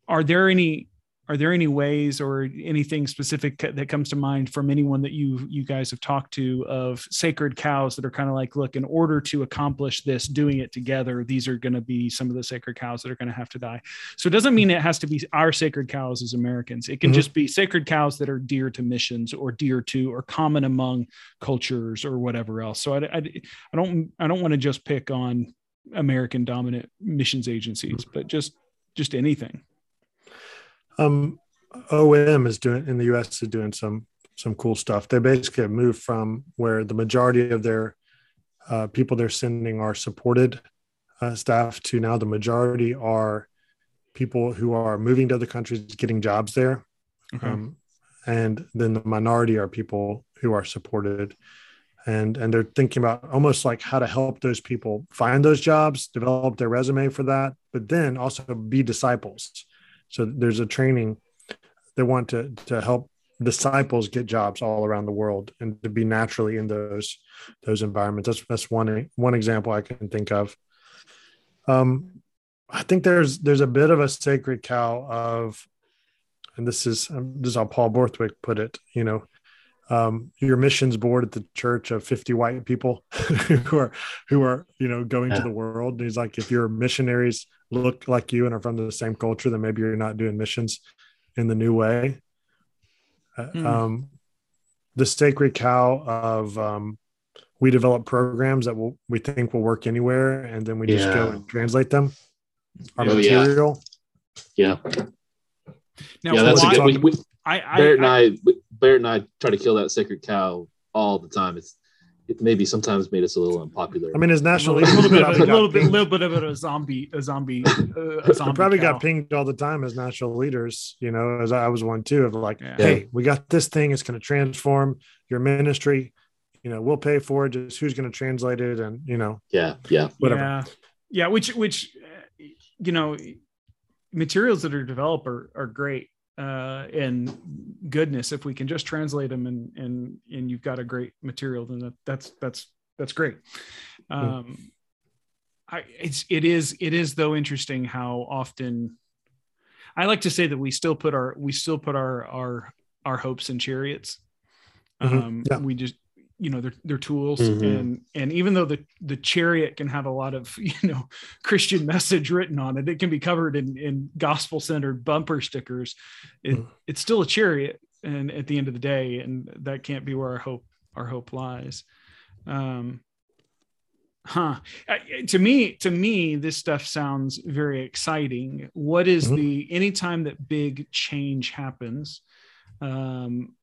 Are there any are there any ways or anything specific that comes to mind from anyone that you you guys have talked to of sacred cows that are kind of like look in order to accomplish this doing it together these are going to be some of the sacred cows that are going to have to die? So it doesn't mean it has to be our sacred cows as americans. It can Mhm. just be sacred cows that are dear to missions or dear to or common among cultures or whatever else. So i, I, I don't i don't want to just pick on american dominant missions agencies but just just anything um om is doing in the us is doing some some cool stuff. They basically have moved from where the majority of their uh, people they're sending are supported uh, staff to now the majority are people who are moving to other countries getting jobs there. Okay. Um, and then the minority are people who are supported. And and they're thinking about almost like how to help those people find those jobs develop their resume for that but then also be disciples so there's a training they want to to help disciples get jobs all around the world and to be naturally in those those environments that's that's one one example i can think of um i think there's there's a bit of a sacred cow of and this is um, this is how Paul Borthwick put it. You know, um, your missions board at the church of fifty white people who are who are you know going Yeah. to the world. And he's like, if you're missionaries look like you and are from the same culture, then maybe you're not doing missions in the new way. Hmm. Um, the sacred cow of um, we develop programs that will we think will work anywhere, and then we just go and translate them. Our Oh, material. Yeah. now yeah. That's a good, we, we, I, I, Barrett and I I, Barrett and I try to kill that sacred cow all the time. It's, it maybe sometimes made us a little unpopular. I mean, his national little, a little bit, of, a little bit, little bit of a zombie, a zombie, uh, a zombie. Probably cow. got pinged all the time as national leaders, you know, as I was one too, of like, Yeah. hey, we got this thing, it's going to transform your ministry. You know, we'll pay for it. Just who's going to translate it, and you know, yeah. Yeah. whatever. Yeah, yeah. Which, which, uh, you know, materials that are developed are, are great. Uh, and goodness, if we can just translate them and and and you've got a great material, then that, that's that's that's great. Um, I, it's it is it is though interesting how often I like to say that we still put our we still put our our our hopes in chariots. Mhm. Um, Yeah. We just you know they're they're tools Mhm. and and even though the the chariot can have a lot of you know Christian message written on it, it can be covered in in gospel centered bumper stickers. It, Mhm. It's still a chariot, and at the end of the day, and that can't be where our hope our hope lies. Um, huh I- to me to me this stuff sounds very exciting what is Mhm. the anytime that big change happens um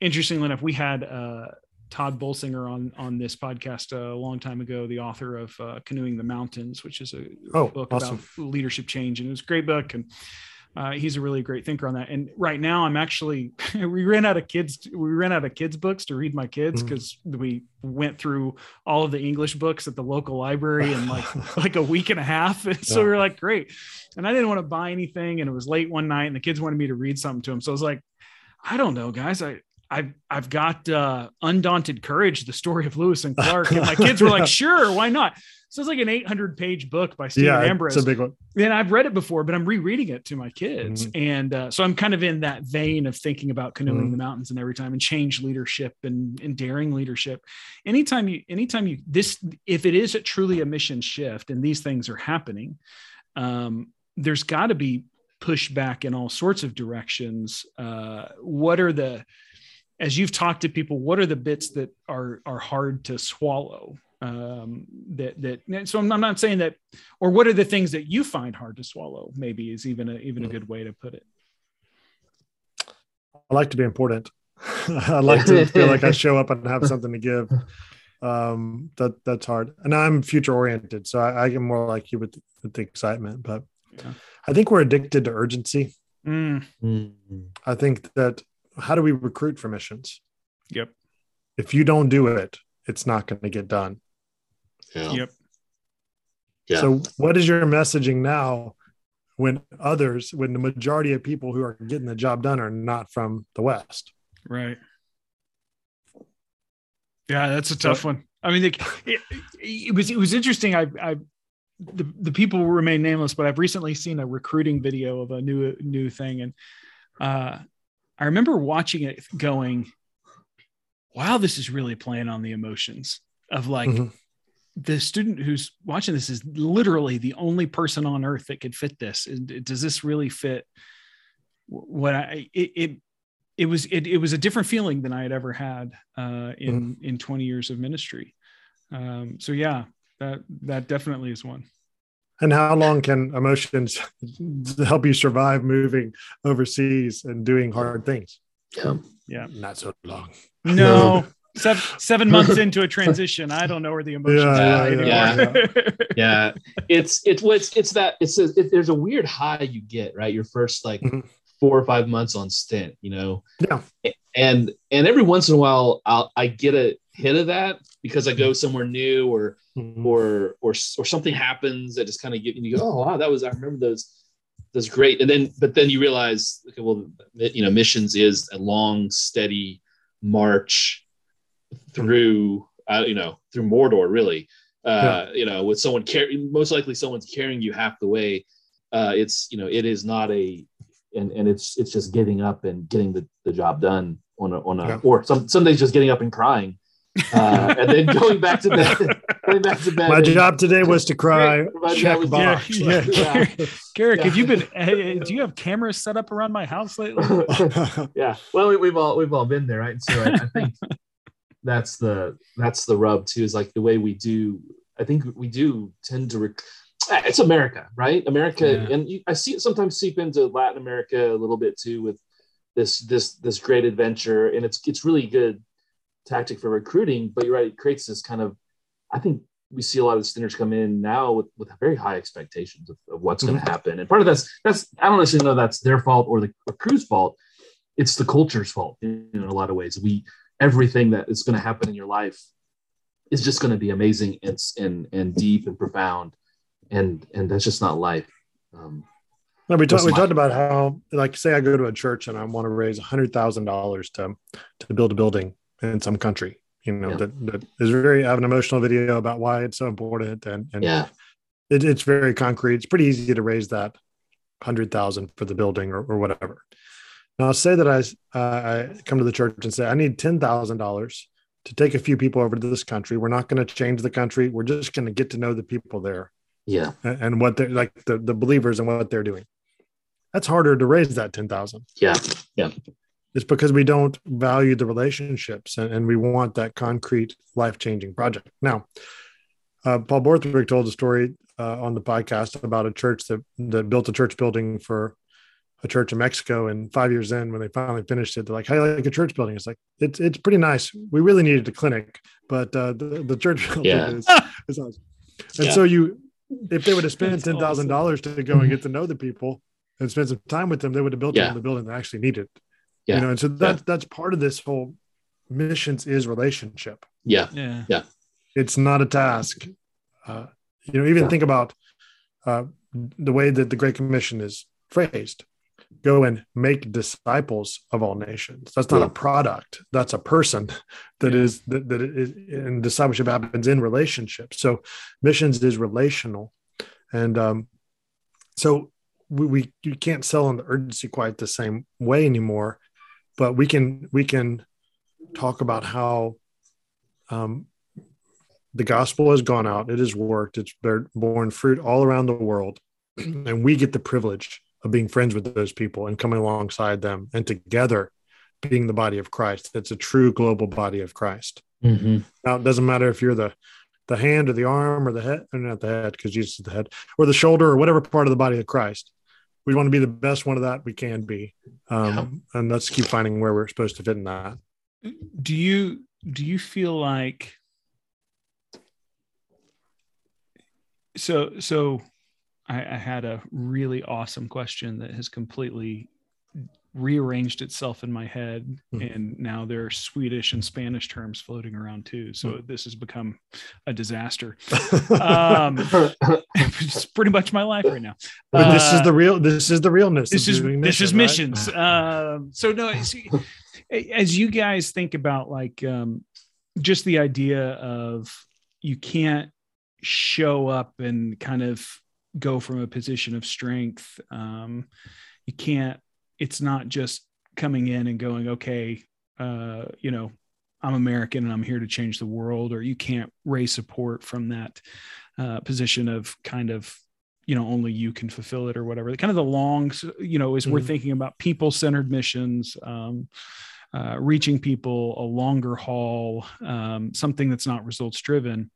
interestingly enough we had uh Tod Bolsinger on on this podcast a long time ago the author of uh, canoeing the mountains which is a Oh, book awesome. about leadership change and it was a great book and uh, he's a really great thinker on that. And right now, I'm actually we ran out of kids. We ran out of kids books to read my kids because we went through all of the English books at the local library in like like a week and a half. And so Yeah. we were like, great. And I didn't want to buy anything, and it was late one night, and the kids wanted me to read something to them. So I was like, I don't know, guys. I I've I've got uh, Undaunted Courage, the story of Lewis and Clark, and my kids were like, sure, why not? So it's like an 800 page book by Stephen yeah, Ambrose it's a big one. and I've read it before, but I'm rereading it to my kids, and uh, so I'm kind of in that vein of thinking about canoeing Mhm. the mountains and every time, and change leadership and, and daring leadership. Anytime you, anytime you, this, if it is a truly a mission shift, and these things are happening, um, there's got to be pushback in all sorts of directions. Uh, what are the, as you've talked to people, what are the bits that are are hard to swallow? um that that so I'm, I'm not saying that or what are the things that you find hard to swallow maybe is even a even a good way to put it I like to be important. I like to feel like I show up and have something to give. Um, that that's hard, and I'm future oriented, so I, I get more like you with, with the excitement. But Yeah. I think we're addicted to urgency. Mm, Mhm. I think that how do we recruit for missions? yep If you don't do it, it's not going to get done. Yeah. yep Yeah. So, what is your messaging now when others, when the majority of people who are getting the job done are not from the West? right yeah that's a tough one i mean it, it, it was it was interesting i i the, the people remain nameless but i've recently seen a recruiting video of a new new thing and uh i remember watching it going wow this is really playing on the emotions of like Mhm. the student who's watching this is literally the only person on earth that could fit this. Does this really fit what i it it, it was it, it was a different feeling than i had ever had uh in in 20 years of ministry. Um so yeah that that definitely is one And how long can emotions help you survive moving overseas and doing hard things? Yeah. Yeah. Not so long. no seven, seven months into a transition i don't know where the emotions Yeah, lie yeah, anymore. yeah it's it's what's it's that it's a, it, there's a weird high you get right your first like Mhm. Four or five months on stint you know? Yeah. and and every once in a while i'll i get a hit of that because i go somewhere new or Mhm. or or or something happens that just kind of get you go oh wow that was i remember those those great and then but then you realize okay well you know missions is a long steady march through uh, you know through mordor really. Uh you know with someone carrying most likely someone's carrying you half the way. Uh it's you know it is not a and and it's it's just getting up and getting the, the job done on a on a Yeah. or some some days just getting up and crying uh and then going back to bed going back to bed My and- job today was to cry. My Check was- box. yeah, yeah. Yeah. Garrick, have you been? hey, Do you have cameras set up around my house lately? yeah well we, we've all we've all been there right so I, I think that's the that's the rub too is like the way we do i think we do tend to rec- Eh, it's america right? America Yeah. and you, i see it sometimes seep into latin america a little bit too with this this this great adventure and it's it's really good tactic for recruiting but you're right it creates this kind of i think we see a lot of stinters come in now with, with very high expectations of, of what's going to mm-hmm. happen and part of that's that's i don't necessarily know that's their fault or the Cru's fault. It's the culture's fault in, in a lot of ways. We everything that is going to happen in your life is just going to be amazing and, and and deep and profound and and that's just not life um No, we talked. We talked about how, like, say, I go to a church and I want to raise a hundred thousand dollars to to build a building in some country. You know, Yeah. that that is very. I have an emotional video about why it's so important, and and yeah it, it's very concrete. It's pretty easy to raise that hundred thousand for the building or, or whatever. Now, say that I uh, I come to the church and say I need ten thousand dollars to take a few people over to this country. We're not going to change the country. We're just going to get to know the people there. Yeah, and, and what they're like the the believers and what they're doing. That's harder to raise that ten thousand. Yeah, yeah. It's because we don't value the relationships and, and we want that concrete life changing project. Now, uh, Paul Borthwick told a story uh, on the podcast about a church that that built a church building for a church in Mexico, and five years in, when they finally finished it, they're like, "How you like a church building?" It's like it's it's pretty nice. We really needed a clinic, but uh, the the church building yeah. is, is awesome. And yeah. so you, if they would have spent ten thousand dollars to go and get to know the people and spend some time with them, they would have built yeah. the building they actually needed. Yeah. You know, and so that's that's part of this whole missions is relationship. Yeah, yeah, yeah. It's not a task. Uh, you know, even yeah. think about uh, the way that the Great Commission is phrased go and make disciples of all nations. That's not yeah. a product. That's a person that yeah. is that, that is and discipleship happens in relationships. So missions is relational. And um, so we, we you can't sell on the urgency quite the same way anymore, but we can we can talk about how um, the gospel has gone out, it has worked, it's borne fruit all around the world, and we get the privilege of being friends with those people and coming alongside them and together being the body of Christ. That's a true global body of Christ. Mm-hmm. Now, it doesn't matter if you're the the hand or the arm or the head, or not the head because Jesus is the head, or the shoulder or whatever part of the body of Christ. We want to be the best one of that we can be, um, yeah. and let's keep finding where we're supposed to fit in that. Do you do you feel like so so I, I had a really awesome question that has completely rearranged itself in my head mm. and now there are swedish and spanish terms floating around too so mm. this has become a disaster. Um it's pretty much my life right now. But uh, this is the real this is the realness this is this is missions. Um so no as you guys think about like um just the idea of you can't show up and kind of go from a position of strength. Um, you can't, it's not just coming in and going, okay, uh, you know, I'm American and I'm here to change the world, or you can't raise support from that uh, position of kind of, you know, only you can fulfill it or whatever. Kind of the long, you know, as mm-hmm. we're thinking about people centered missions, um, uh, reaching people, a longer haul, um, something that's not results driven.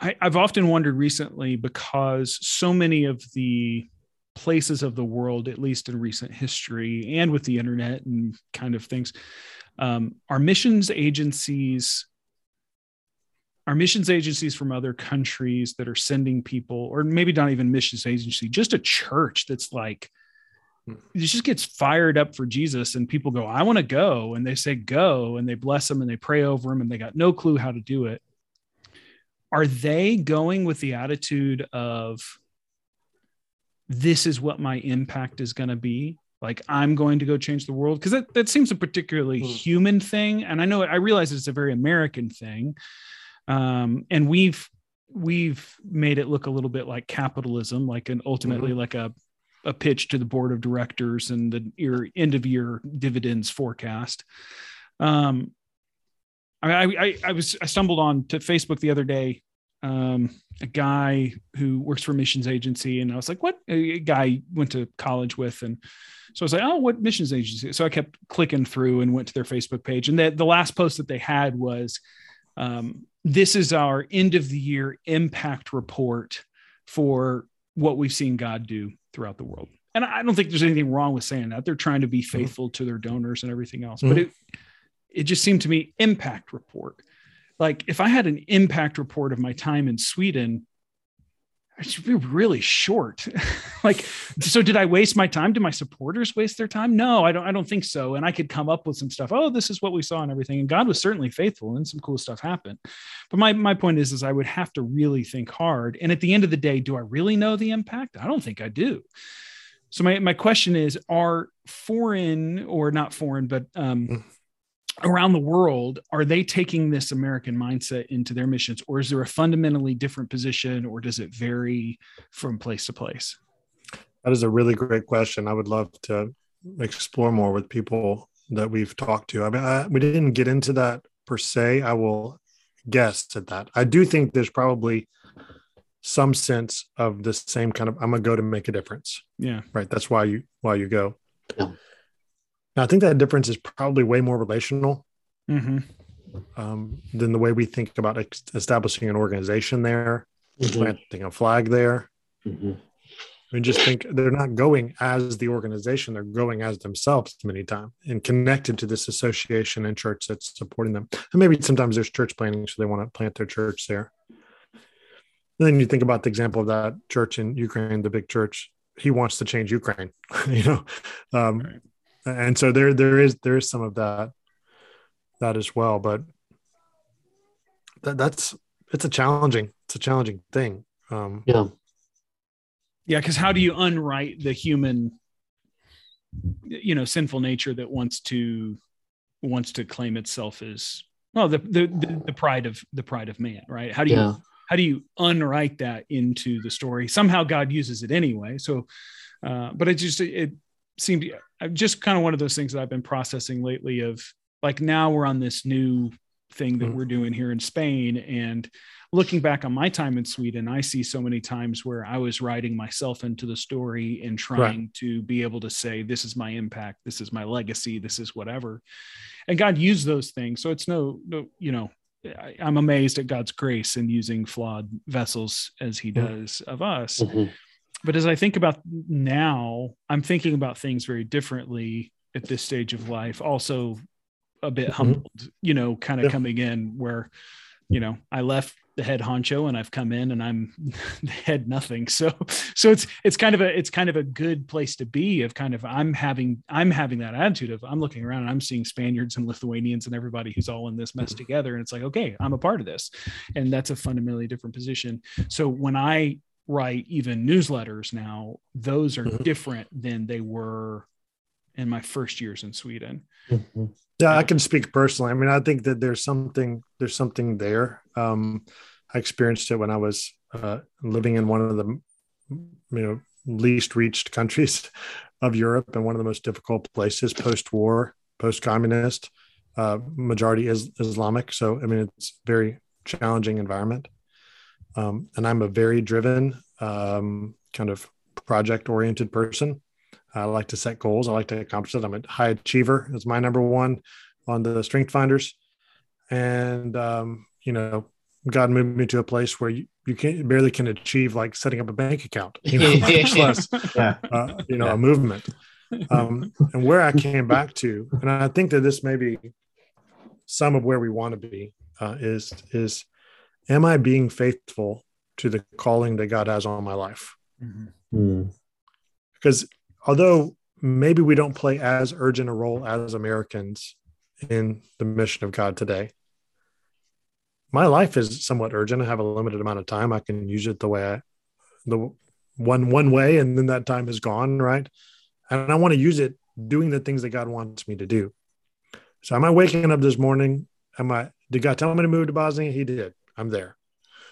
I, I've often wondered recently because so many of the places of the world, at least in recent history and with the internet and kind of things, um, our missions agencies our missions agencies from other countries that are sending people, or maybe not even missions agency, just a church that's like, it just gets fired up for Jesus, and people go, I want to go. And they say, go, and they bless them and they pray over them, and they got no clue how to do it are they going with the attitude of this is what my impact is going to be like i'm going to go change the world because that, that seems a particularly mm. human thing and i know i realize it's a very american thing um, and we've we've made it look a little bit like capitalism like an ultimately mm-hmm. like a a pitch to the board of directors and the year end of year dividends forecast um, I, I, I was I stumbled on to Facebook the other day, um, a guy who works for a missions agency, and I was like, "What?" A guy went to college with, and so I was like, "Oh, what missions agency?" So I kept clicking through and went to their Facebook page, and the, the last post that they had was, um, "This is our end of the year impact report for what we've seen God do throughout the world." And I don't think there's anything wrong with saying that. They're trying to be mm-hmm. faithful to their donors and everything else, mm-hmm. but it it just seemed to me impact report. Like if I had an impact report of my time in Sweden, it should be really short. like, so did I waste my time? Did my supporters waste their time? No, I don't. I don't think so. And I could come up with some stuff. Oh, this is what we saw and everything. And God was certainly faithful, and some cool stuff happened. But my my point is, is I would have to really think hard. And at the end of the day, do I really know the impact? I don't think I do. So my my question is: Are foreign or not foreign, but um, around the world are they taking this american mindset into their missions or is there a fundamentally different position or does it vary from place to place? That is a really great question. I would love to explore more with people that we've talked to. I mean I, we didn't get into that per se. I will guess at that. I do think there's probably some sense of the same kind of i'm gonna go to make a difference. Yeah. Right? That's why you why you go. Yeah. Now, I think that difference is probably way more relational mm-hmm. um, than the way we think about ex- establishing an organization there, Mhm. planting a flag there. Mhm. mean, just think they're not going as the organization; they're going as themselves many times and connected to this association and church that's supporting them. And maybe sometimes there's church planting, so they want to plant their church there. And then you think about the example of that church in Ukraine, the big church. He wants to change Ukraine, you know, um, Right. And so there there is there is some of that that as well. But that, that's it's a challenging it's a challenging thing. Um, Yeah. yeah because how do you unwrite the human you know sinful nature that wants to wants to claim itself as well the the, the, the pride of the pride of man right how do you Yeah. how do you unwrite that into the story somehow god uses it anyway so uh, but it just it seemed I'm just kind of one of those things that i've been processing lately of like now we're on this new thing that Mhm. we're doing here in spain and looking back on my time in sweden i see so many times where i was writing myself into the story and trying to be able to say this is my impact this is my legacy this is whatever and god used those things so it's no no you know I, I'm amazed at God's grace in using flawed vessels as He Mhm. does of us. Mhm. But as I think about now, I'm thinking about things very differently at this stage of life. Also, a bit Mhm. humbled, you know, kind of Yeah. coming in where, you know, I left the head honcho and I've come in and I'm the head nothing. So, so it's it's kind of a it's kind of a good place to be. Of kind of I'm having I'm having that attitude of I'm looking around and I'm seeing Spaniards and Lithuanians and everybody who's all in this mess together, and it's like okay, I'm a part of this, and that's a fundamentally different position. So when I write even newsletters now, those are Mhm. different than they were in my first years in Sweden. Mhm. Yeah, I can speak personally. I mean, I think that there's something there's something there. Um, I experienced it when I was uh, living in one of the you know least reached countries of Europe and one of the most difficult places post-war, post-communist, uh, majority is Islamic. So I mean, it's very challenging environment. Um, and I'm a very driven, um, kind of project-oriented person. I like to set goals. I like to accomplish it. I'm a high achiever. It's my number one on the strength finders. And, um, you know, God moved me to a place where you, you can barely can achieve like setting up a bank account, you know, much less, Yeah. uh, you know, Yeah. a movement. Um, and where I came back to, and I think that this may be some of where we want to be, uh, is, is, am I being faithful to the calling that God has on my life? Mm. because although maybe we don't play as urgent a role as Americans in the mission of God today, my life is somewhat urgent. I have a limited amount of time. I can use it the way I, the one one way, and then that time is gone, right? And I want to use it doing the things that God wants me to do. So, am I waking up this morning? Am I? Did God tell me to move to Bosnia? He did. I'm there.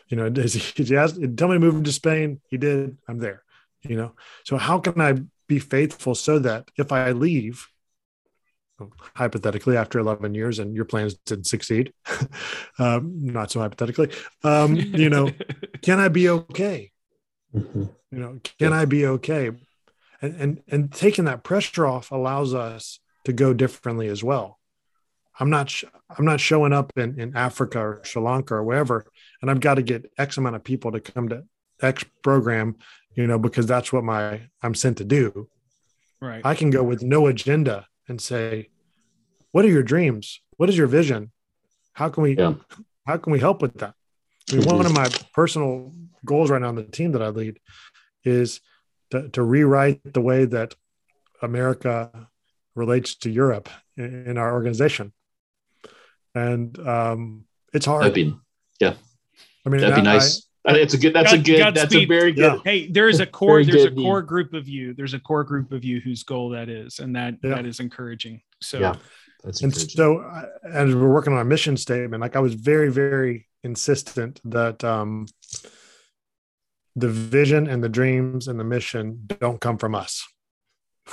You know, does he, did he ask, tell me to move to Spain? He did. I'm there you know so how can i be faithful so that if i leave hypothetically after 11 years and your plans didn't succeed um, not so hypothetically um, you know can i be okay Mhm. you know can i be okay and, and and taking that pressure off allows us to go differently as well i'm not sh- i'm not showing up in, in africa or sri lanka or wherever and i've got to get x amount of people to come to x program you know because that's what my i'm sent to do. Right. i can go with no agenda and say what are your dreams? What is your vision? How can we Yeah. how can we help with that? I mean, one of my personal goals right now on the team that i lead is to, to rewrite the way that america relates to europe in, in our organization and um, it's hard That'd be i mean that'd be I- nice. I, think it's a good. That's a God- good. That's a very good. Yeah. hey there is a core Very there's a good, core group of you there's a core group of you whose goal that is and that Yeah. that is encouraging So yeah, that's and encouraging. so uh, as we're working on a mission statement, like I was very, very insistent that um, the vision and the dreams and the mission don't come from us,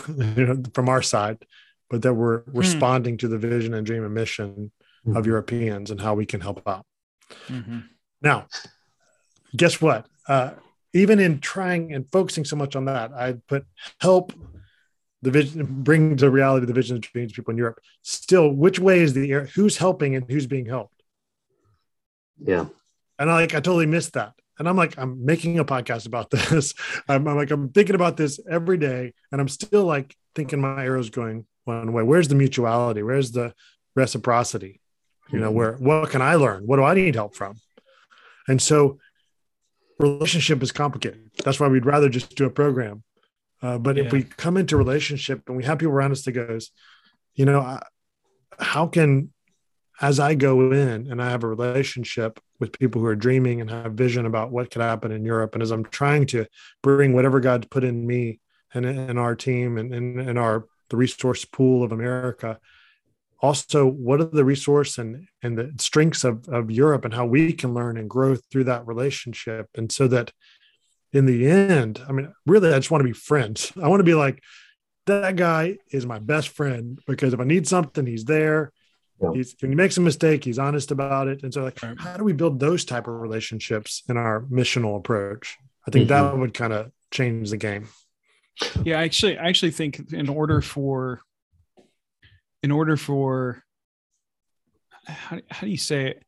you know, from our side, but that we're responding to the vision and dream and mission of Mhm. Europeans and how we can help out. mhm. Now, guess what? Uh, even in trying and focusing so much on that, I put help the vision, bring to reality the vision of dreams people in Europe. Still, which way is the air? Who's helping and who's being helped? yeah, And I like, I totally missed that. And I'm like, I'm making a podcast about this. I'm, I'm like, I'm thinking about this every day, and I'm still like thinking my arrows going one way. Where's the mutuality? Where's the reciprocity? You know, Mhm. where what can I learn? What do I need help from? And so, relationship is complicated. That's why we'd rather just do a program. Uh, but if we come into relationship and we have people around us that goes, you know, I, how can as I go in and I have a relationship with people who are dreaming and have vision about what could happen in Europe, and as I'm trying to bring whatever God's put in me and in our team and in our the resource pool of America, also what are the resource and and the strengths of of Europe and how we can learn and grow through that relationship, and so that in the end, I mean, really, I just want to be friends. I want to be like that guy is my best friend because if I need something, he's there. Yeah. He's when he makes a mistake, he's honest about it. And so, like, Right. how do we build those type of relationships in our missional approach? I think that mm-hmm. would kind of change the game. Yeah, actually, I actually think in order for, in order for, how, how do you say it?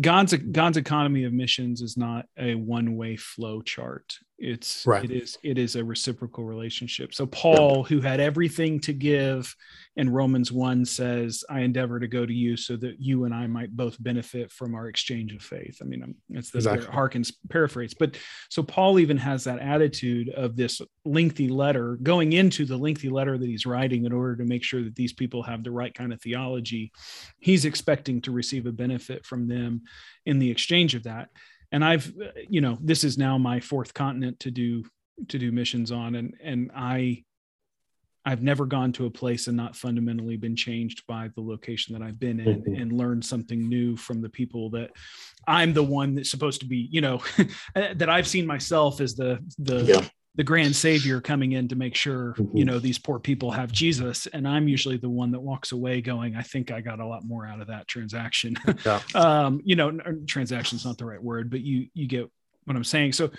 God's God's economy of missions is not a one way flow chart. It's Right. it is it is a reciprocal relationship. So Paul, who had everything to give, in Romans one says, "I endeavor to go to you so that you and I might both benefit from our exchange of faith." I mean, um, it's the Exactly. Harkins paraphrase, but so Paul even has that attitude of this lengthy letter going into the lengthy letter that he's writing in order to make sure that these people have the right kind of theology. He's expecting to receive a benefit from them in the exchange of that. And I've, uh, you know, this is now my fourth continent to do to do missions on, and and I. I've never gone to a place and not fundamentally been changed by the location that I've been in Mhm. and learned something new from the people that I'm the one that's supposed to be, you know, that I've seen myself as the the Yeah. The grand savior coming in to make sure Mhm. you know these poor people have Jesus, and I'm usually the one that walks away going, I think I got a lot more out of that transaction. Yeah. um, you know, n- transaction's not the right word, but you you get what I'm saying. So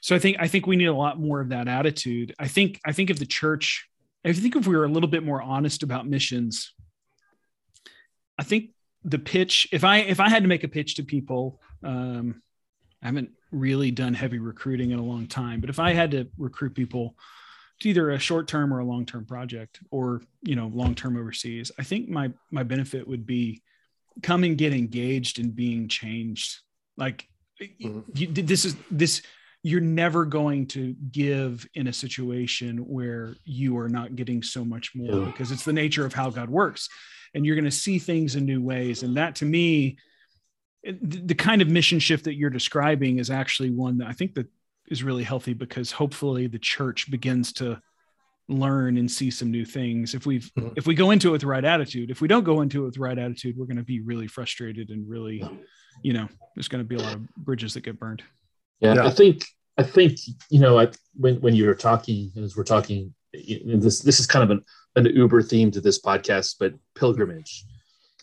so I think I think we need a lot more of that attitude. I think I think if the church, I think if we were a little bit more honest about missions, I think the pitch. If I if I had to make a pitch to people, um, I haven't really done heavy recruiting in a long time, but if I had to recruit people to either a short term or a long term project, or you know long term overseas, I think my my benefit would be come and get engaged in being changed. Like Mhm. you, this is this you're never going to give in a situation where you are not getting so much more Yeah. because it's the nature of how God works. And you're going to see things in new ways. And that to me, the the kind of mission shift that you're describing is actually one that I think that is really healthy because hopefully the church begins to learn and see some new things. If we've Mhm. if we go into it with the right attitude, if we don't go into it with the right attitude, we're going to be really frustrated and really, you know, there's going to be a lot of bridges that get burned. Yeah, Yeah. I think I think you know I, when when you were talking as we're talking you know, this this is kind of an an Uber theme to this podcast, but pilgrimage.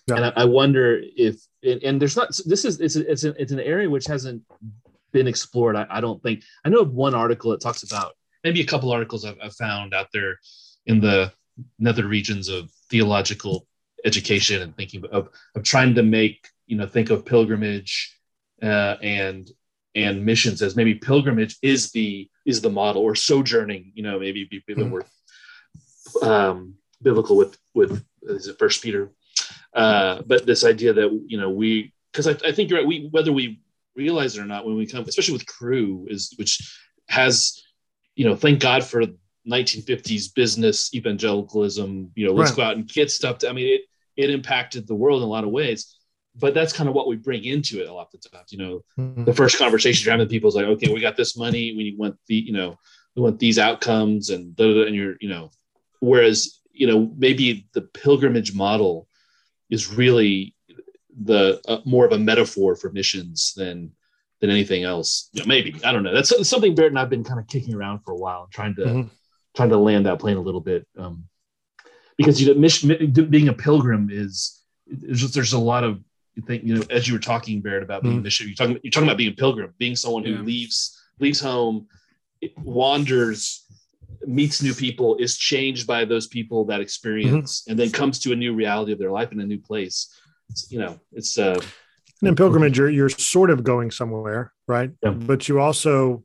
Yeah. And I, I wonder if and, and there's not this is it's it's a, it's an area which hasn't been explored. I, I don't think I know of one article that talks about maybe a couple articles I've, I've found out there in the nether regions of theological education and thinking of of trying to make you know think of pilgrimage uh, and and missions as maybe pilgrimage is the is the model or sojourning you know maybe be the Mhm. word um biblical with with is it first peter uh but this idea that you know we because I, I think you're right we whether we realize it or not when we come especially with Cru is which has you know thank god for 1950s business evangelicalism you know let's Right. go out and get stuff to, i mean it it impacted the world in a lot of ways but that's kind of what we bring into it a lot of the times you know Mhm. the first conversation you're having with people is like, okay, we got this money, we want the, you know, we want these outcomes, and and you're, you know, whereas you know, maybe the pilgrimage model is really the uh, more of a metaphor for missions than than anything else. You know, maybe I don't know. That's, that's something Barrett and I've been kind of kicking around for a while, trying to mm-hmm. trying to land that plane a little bit. Um, because you know, mission, being a pilgrim is just, there's a lot of you think you know as you were talking Barrett about being mm-hmm. mission. You're talking you're talking about being a pilgrim, being someone who yeah. leaves leaves home, wanders, meets new people, is changed by those people that experience, mm-hmm. and then comes to a new reality of their life in a new place. It's, you know, it's uh and in pilgrimage, you're, you're sort of going somewhere, right? Yeah. But you also,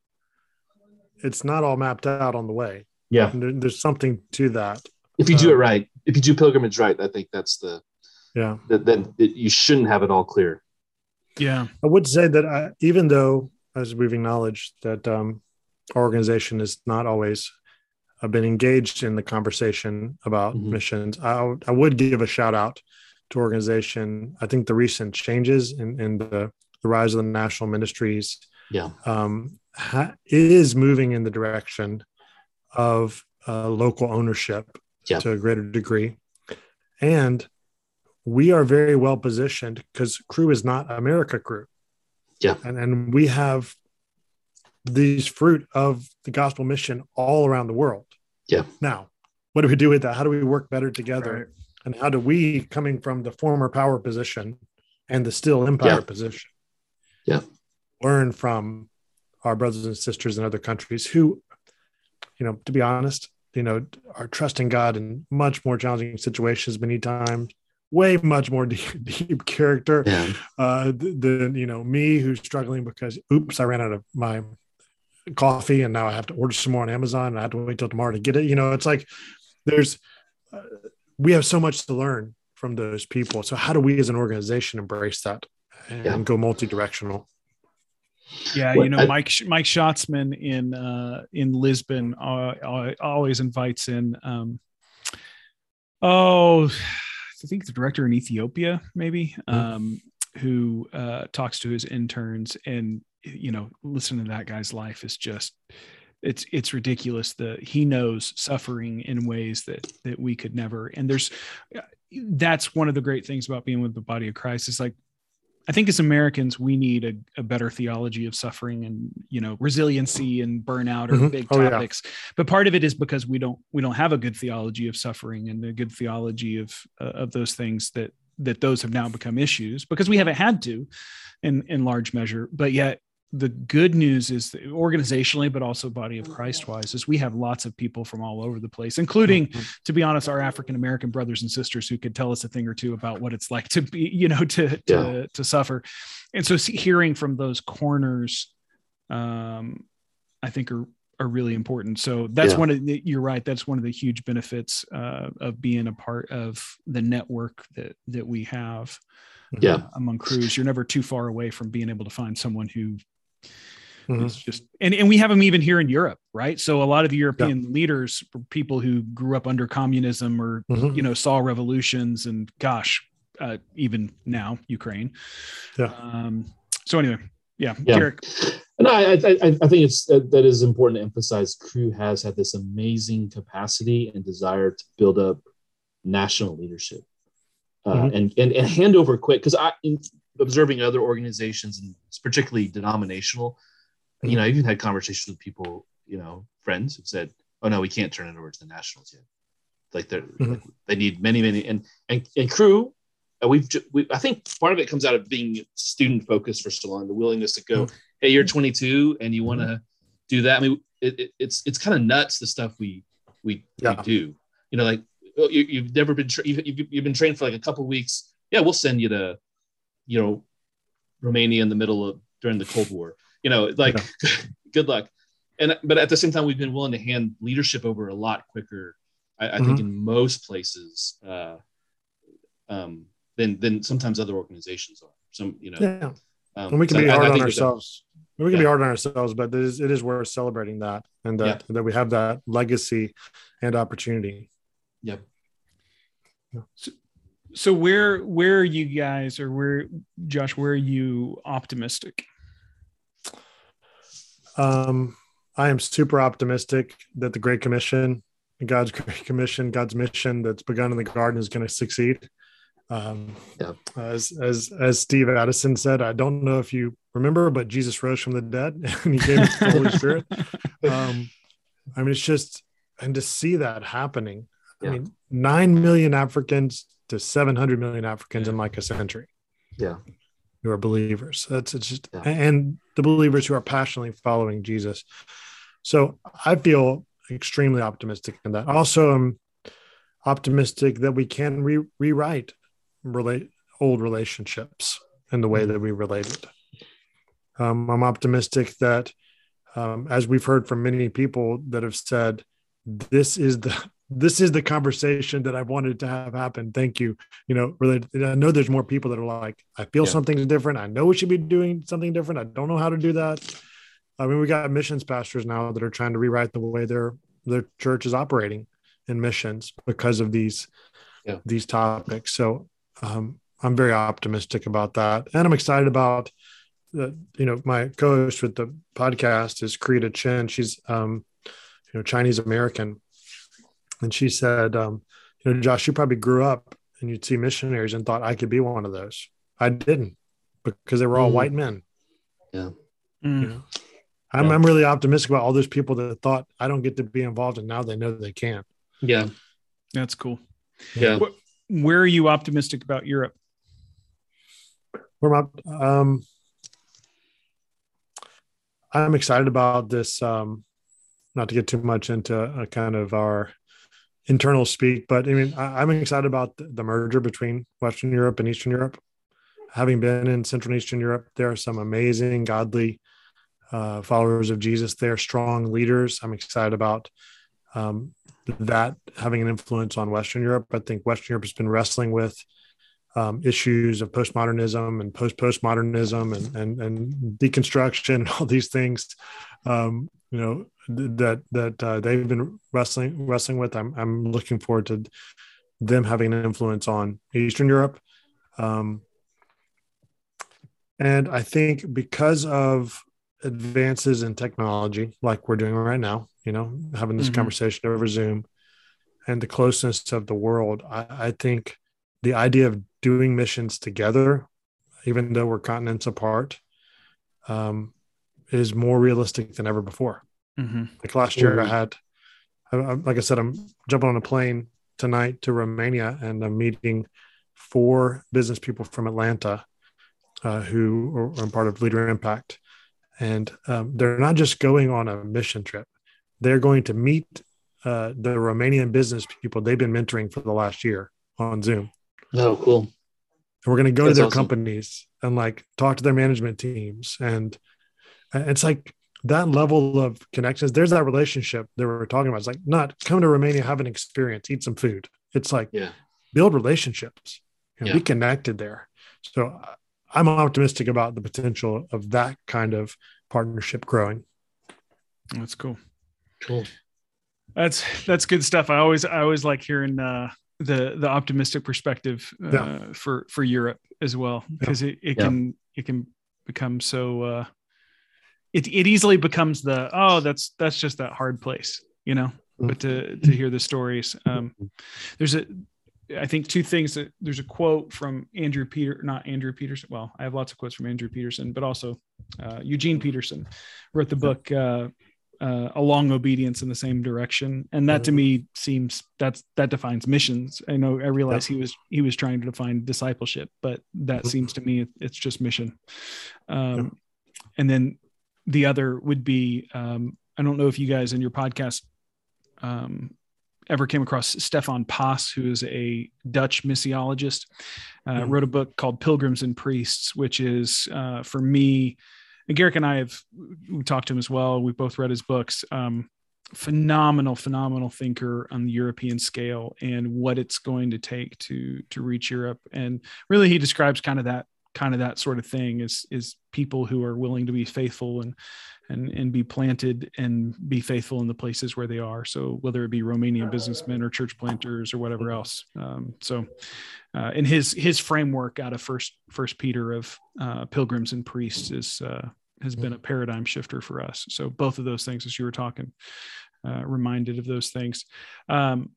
it's not all mapped out on the way. Yeah. There, there's something to that. If you do it um, right, if you do pilgrimage right, I think that's the, yeah, that, then you shouldn't have it all clear. Yeah. I would say that I, even though, as we've acknowledged, that um, our organization is not always uh, been engaged in the conversation about mm-hmm. missions, I, I would give a shout out to organization. I think the recent changes in, in the, the rise of the national ministries yeah. um, ha- is moving in the direction of uh, local ownership yeah. to a greater degree. And we are very well positioned because Cru is not America Cru. Yeah. And, and we have these fruit of the gospel mission all around the world. Yeah. Now, what do we do with that? How do we work better together? Right and how do we coming from the former power position and the still empire yeah. position yeah learn from our brothers and sisters in other countries who you know to be honest you know are trusting god in much more challenging situations many times way much more deep, deep character yeah. uh, than you know me who's struggling because oops i ran out of my coffee and now i have to order some more on amazon and i have to wait till tomorrow to get it you know it's like there's uh, we have so much to learn from those people. So how do we as an organization embrace that and yeah. go multi-directional? Yeah, you know, Mike Mike Schatzman in uh, in Lisbon uh, always invites in. Um, oh, I think the director in Ethiopia, maybe, mm-hmm. um, who uh, talks to his interns, and you know, listening to that guy's life is just it's it's ridiculous that he knows suffering in ways that that we could never and there's that's one of the great things about being with the body of christ is like i think as americans we need a, a better theology of suffering and you know resiliency and burnout are mm-hmm. big oh, topics yeah. but part of it is because we don't we don't have a good theology of suffering and a good theology of uh, of those things that that those have now become issues because we haven't had to in in large measure but yet the good news is organizationally, but also body of Christ wise, is we have lots of people from all over the place, including, mm-hmm. to be honest, our African American brothers and sisters who could tell us a thing or two about what it's like to be, you know, to to, yeah. to suffer. And so, hearing from those corners, um, I think are are really important. So that's yeah. one of the, you're right. That's one of the huge benefits uh, of being a part of the network that that we have. Yeah. Uh, among Crus, you're never too far away from being able to find someone who Mm-hmm. It's just and, and we have them even here in Europe, right? So a lot of the European yeah. leaders people who grew up under communism or mm-hmm. you know saw revolutions and gosh, uh, even now Ukraine. Yeah. Um, so anyway, yeah, yeah. No, I, I, I think it's that, that is important to emphasize. Cru has had this amazing capacity and desire to build up national leadership, uh, mm-hmm. and, and and hand over quick. Because I, observing other organizations and particularly denominational, you know, I've even had conversations with people, you know, friends who said, "Oh no, we can't turn it over to the Nationals yet. Like they're mm-hmm. like, they need many, many, and and and Cru." Uh, we've, we, I think part of it comes out of being student focused for so long, the willingness to go, mm-hmm. hey, you're 22 and you want to mm-hmm. do that. I mean, it, it, it's it's kind of nuts the stuff we we, yeah. we do. You know, like oh, you, have never been tra- you've, you've been trained for like a couple weeks. Yeah, we'll send you to, you know, Romania in the middle of during the Cold War you know, like yeah. good luck. And but at the same time, we've been willing to hand leadership over a lot quicker. I, I mm-hmm. think in most places uh, um, than than sometimes other organizations are. Some you know, yeah. Um, and we can so be hard I, I on ourselves. That, we can yeah. be hard on ourselves, but it is, it is worth celebrating that and that yeah. that we have that legacy and opportunity. Yep. Yeah. So, so where where are you guys or where Josh where are you optimistic um, I am super optimistic that the Great Commission God's great commission, God's mission that's begun in the garden is going to succeed. Um, yeah. As as as Steve Addison said, I don't know if you remember, but Jesus rose from the dead and He gave us the Holy Spirit. Um, I mean, it's just and to see that happening. Yeah. I mean, nine million Africans to seven hundred million Africans yeah. in like a century. Yeah, who are believers. That's it's just yeah. and the believers who are passionately following Jesus. So I feel extremely optimistic in that. Also, I'm optimistic that we can re- rewrite relate old relationships in the way that we related. Um, I'm optimistic that, um, as we've heard from many people that have said, this is the this is the conversation that I've wanted to have happen. Thank you. You know, related. I know there's more people that are like, I feel yeah. something's different. I know we should be doing something different. I don't know how to do that. I mean, we got missions pastors now that are trying to rewrite the way their their church is operating in missions because of these yeah. these topics. So um, I'm very optimistic about that, and I'm excited about. Uh, you know, my co-host with the podcast is Krita Chen. She's um, you know Chinese American, and she said, um, you know, Josh, you probably grew up and you'd see missionaries and thought I could be one of those. I didn't because they were all mm. white men. Yeah. Mm. You know? I'm, yeah. I'm really optimistic about all those people that thought I don't get to be involved, and now they know they can. Yeah, that's cool. Yeah. Where, where are you optimistic about Europe? Where am I? Um, I'm excited about this. Um, not to get too much into a kind of our internal speak, but I mean, I, am excited about the, merger between Western Europe and Eastern Europe. Having been in Central and Eastern Europe, there are some amazing, godly uh, followers of Jesus. They're strong leaders. I'm excited about um, that having an influence on Western Europe. I think Western Europe has been wrestling with um, issues of postmodernism and post postmodernism and, and and deconstruction and all these things. Um, you know that that uh, they've been wrestling wrestling with. I'm I'm looking forward to them having an influence on Eastern Europe. Um, and I think because of advances in technology like we're doing right now you know having this mm-hmm. conversation over zoom and the closeness of the world I, I, think the idea of doing missions together even though we're continents apart um, is more realistic than ever before. Mm-hmm. like last year i had I, I, like i said i'm jumping on a plane tonight to romania and i'm meeting four business people from atlanta uh, who are, are part of leader impact. And um, they're not just going on a mission trip. They're going to meet uh, the romanian business people they've been mentoring for the last year on zoom oh cool and we're going to go That's to their awesome. companies and like talk to their management teams and it's like that level of connections there's that relationship that we're talking about it's like not come to romania have an experience eat some food it's like yeah. build relationships you know, yeah. be connected there so I'm optimistic about the potential of that kind of partnership growing. That's cool. Cool. That's that's good stuff. I always I always like hearing uh, the the optimistic perspective uh, yeah. for for Europe as well because yeah. it, it yeah. can it can become so uh, it it easily becomes the oh that's that's just that hard place you know mm-hmm. but to to hear the stories um, there's a I think two things that there's a quote from Andrew Peter, not Andrew Peterson. Well, I have lots of quotes from Andrew Peterson, but also uh, Eugene Peterson wrote the book uh, uh, "A Long Obedience in the Same Direction," and that to me seems that's that defines missions. I know I realize he was he was trying to define discipleship, but that mm-hmm. seems to me it's just mission. Um, and then the other would be um, I don't know if you guys in your podcast um, ever came across Stefan Paas, who is a Dutch missiologist, uh, mm-hmm. wrote a book called Pilgrims and Priests, which is uh, for me. And Garrick and I have we talked to him as well. We've both read his books. Um, phenomenal, phenomenal thinker on the European scale and what it's going to take to to reach Europe. And really, he describes kind of that kind of that sort of thing is is people who are willing to be faithful and and and be planted and be faithful in the places where they are. So whether it be Romanian businessmen or church planters or whatever else. Um, so uh, in his his framework out of first First Peter of uh, pilgrims and priests is uh, has been a paradigm shifter for us. So both of those things, as you were talking, uh, reminded of those things. Um,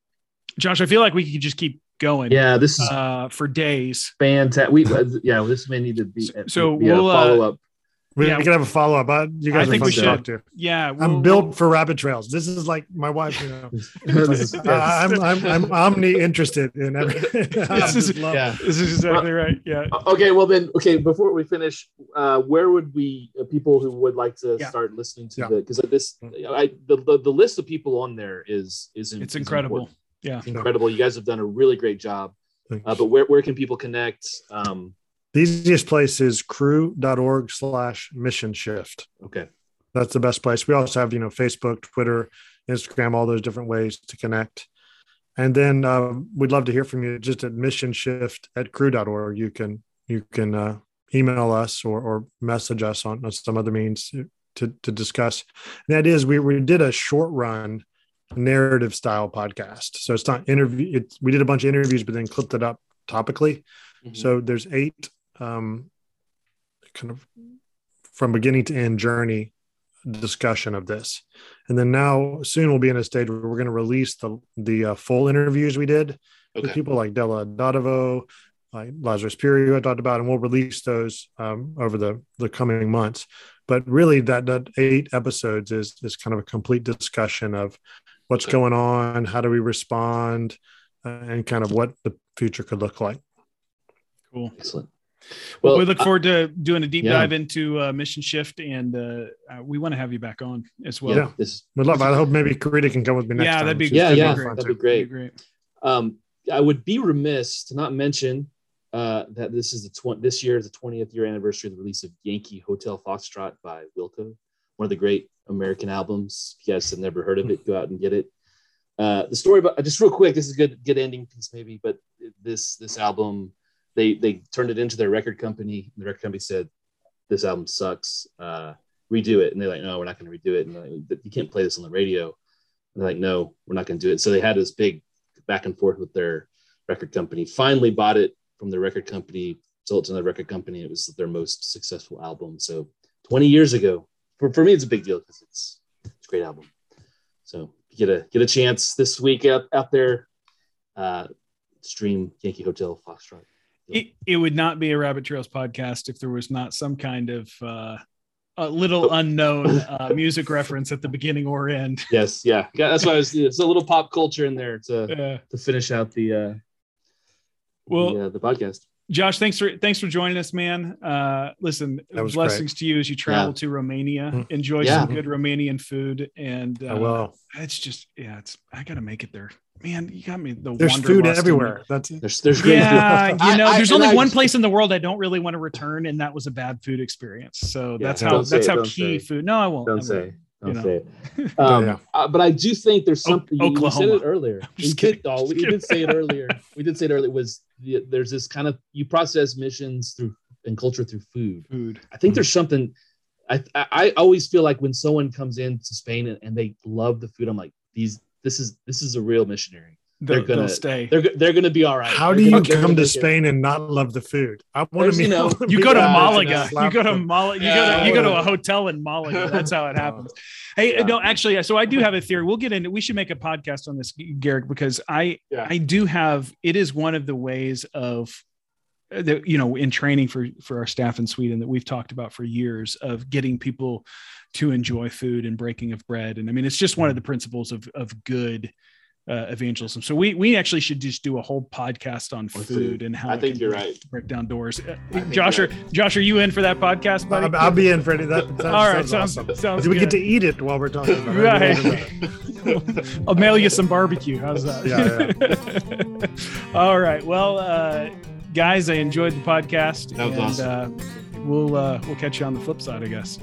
Josh, I feel like we could just keep going. Yeah, this is uh, for days. fantastic. We yeah, this may need to be So be we'll, uh, follow up. We, Yeah. we can have a follow up. I, you guys I are think fun we to talk to. Yeah, we'll- I'm built for rabbit trails. This is like my wife. You know, This is- I- I'm I'm I'm omni interested in every. This is- love- yeah. This is exactly right. Yeah. Okay, well then, okay. Before we finish, uh, where would we uh, people who would like to Yeah. start listening to Yeah. the because this I the, the the list of people on there is is It's is incredible. important. Yeah. It's incredible. You guys have done a really great job. Uh, but where where can people connect? Um, The easiest place is cru.org slash mission shift. okay, That's the best place. We also have, you know, Facebook, Twitter, Instagram, all those different ways to connect. And then um, we'd love to hear from you just at mission shift at cru.org. You can, you can uh, email us or, or message us on, on some other means to, to discuss. And that is, we, we did a short run narrative style podcast. So it's not interview. It's, we did a bunch of interviews, but then clipped it up topically. Mhm. So there's eight um, kind of from beginning to end journey discussion of this, and then now soon we'll be in a stage where we're going to release the the uh, full interviews we did with people like Della Dodovo, like Lazarus Piri, I talked about, and we'll release those um, over the the coming months. But really, that that eight episodes is is kind of a complete discussion of what's going on, how do we respond, uh, and kind of what the future could look like. Cool. excellent. Well, Well, we look forward to doing a deep yeah. dive into uh, Mission Shift, and uh, uh, we want to have you back on as well. yeah, Yeah. this We'd love. I hope maybe Karita can come with me next Yeah, time. that'd be- She's Yeah, super yeah, fun that'd be great. Great. Um, I would be remiss to not mention uh, that this is the tw- this year is the 20th year anniversary of the release of Yankee Hotel Foxtrot by Wilco, one of the great American albums. If you guys have never heard of it, go out and get it. Uh, the story about just real quick, this is a good good ending piece maybe, but this this album they they turned it into their record company. The record company said this album sucks, uh, redo it, and they're like, no, we're not going to redo it, and like, you can't play this on the radio. And they're like, no, we're not going to do it. So they had this big back and forth with their record company. Finally, bought it from the record company, sold it to another record company. It was their most successful album. So 20 years ago, for, for me, it's a big deal because it's it's a great album. So get a get a chance this week out, out there. Uh, stream Yankee Hotel Foxtrot. It, it would not be a Rabbit Trails podcast if there was not some kind of uh, a little unknown uh, music reference at the beginning or end. Yes, yeah, yeah. That's why I was. It's a little pop culture in there to Uh, to finish out the uh, well, the, uh, the podcast. Josh, thanks for thanks for joining us, man. Uh, listen, That was blessings to you as you travel to Romania. Mm. Enjoy Yeah. some good Romanian food, and I uh, will. it's just yeah, it's I gotta make it there, man. You got me the There's food wanderlust in me. everywhere. That's it. There's there's great. Yeah, you know, I- there's and only I- one place in the world I don't really want to return, and that was a bad food experience. So Yeah, that's how that's it, how key say. food. No, I won't. Don't won't. say. Don't know. say. it. Um, Yeah. uh, but I do think there's O- something. you- said it earlier. We just did, kidding. oh, we did say it earlier. We did say it earlier. Was the, there's this kind of you process missions through and culture through food. Food. I think there's something. I, I I always feel like when someone comes in to Spain and, and they love the food, I'm like these. This is this is a real missionary. They're, They're gonna- stay. They're they're gonna be all right. How They're do you gonna- they're come gonna to it. Spain and not love the food? I want There's, to you know, you go to Malaga. You go to them. Malaga. You go to you go to a hotel in Malaga. That's how it happens. Hey, Yeah. no, actually, so I do have a theory. We'll get into. We should make a podcast on this, Garrick, because I Yeah. I do have. It is one of the ways of uh, that you know in training for for our staff in Sweden that we've talked about for years of getting people to enjoy food and breaking of bread. And I mean, it's just one of mm. the principles of of good. Uh, evangelism. So we we actually should just do a whole podcast on On food, food. and how I think you're right. break down doors. Uh, I think Josh, you're are, Josh, are you in for that podcast, buddy? I'll, I'll be in for it. That, that All right, sounds sounds awesome. sounds we get to eat it while we're talking about. Right. I'll mail you some barbecue. How's that? Yeah, All right. Well, uh, guys, I enjoyed the podcast, That was and awesome. uh, we'll uh, we'll catch you on the flip side, I guess.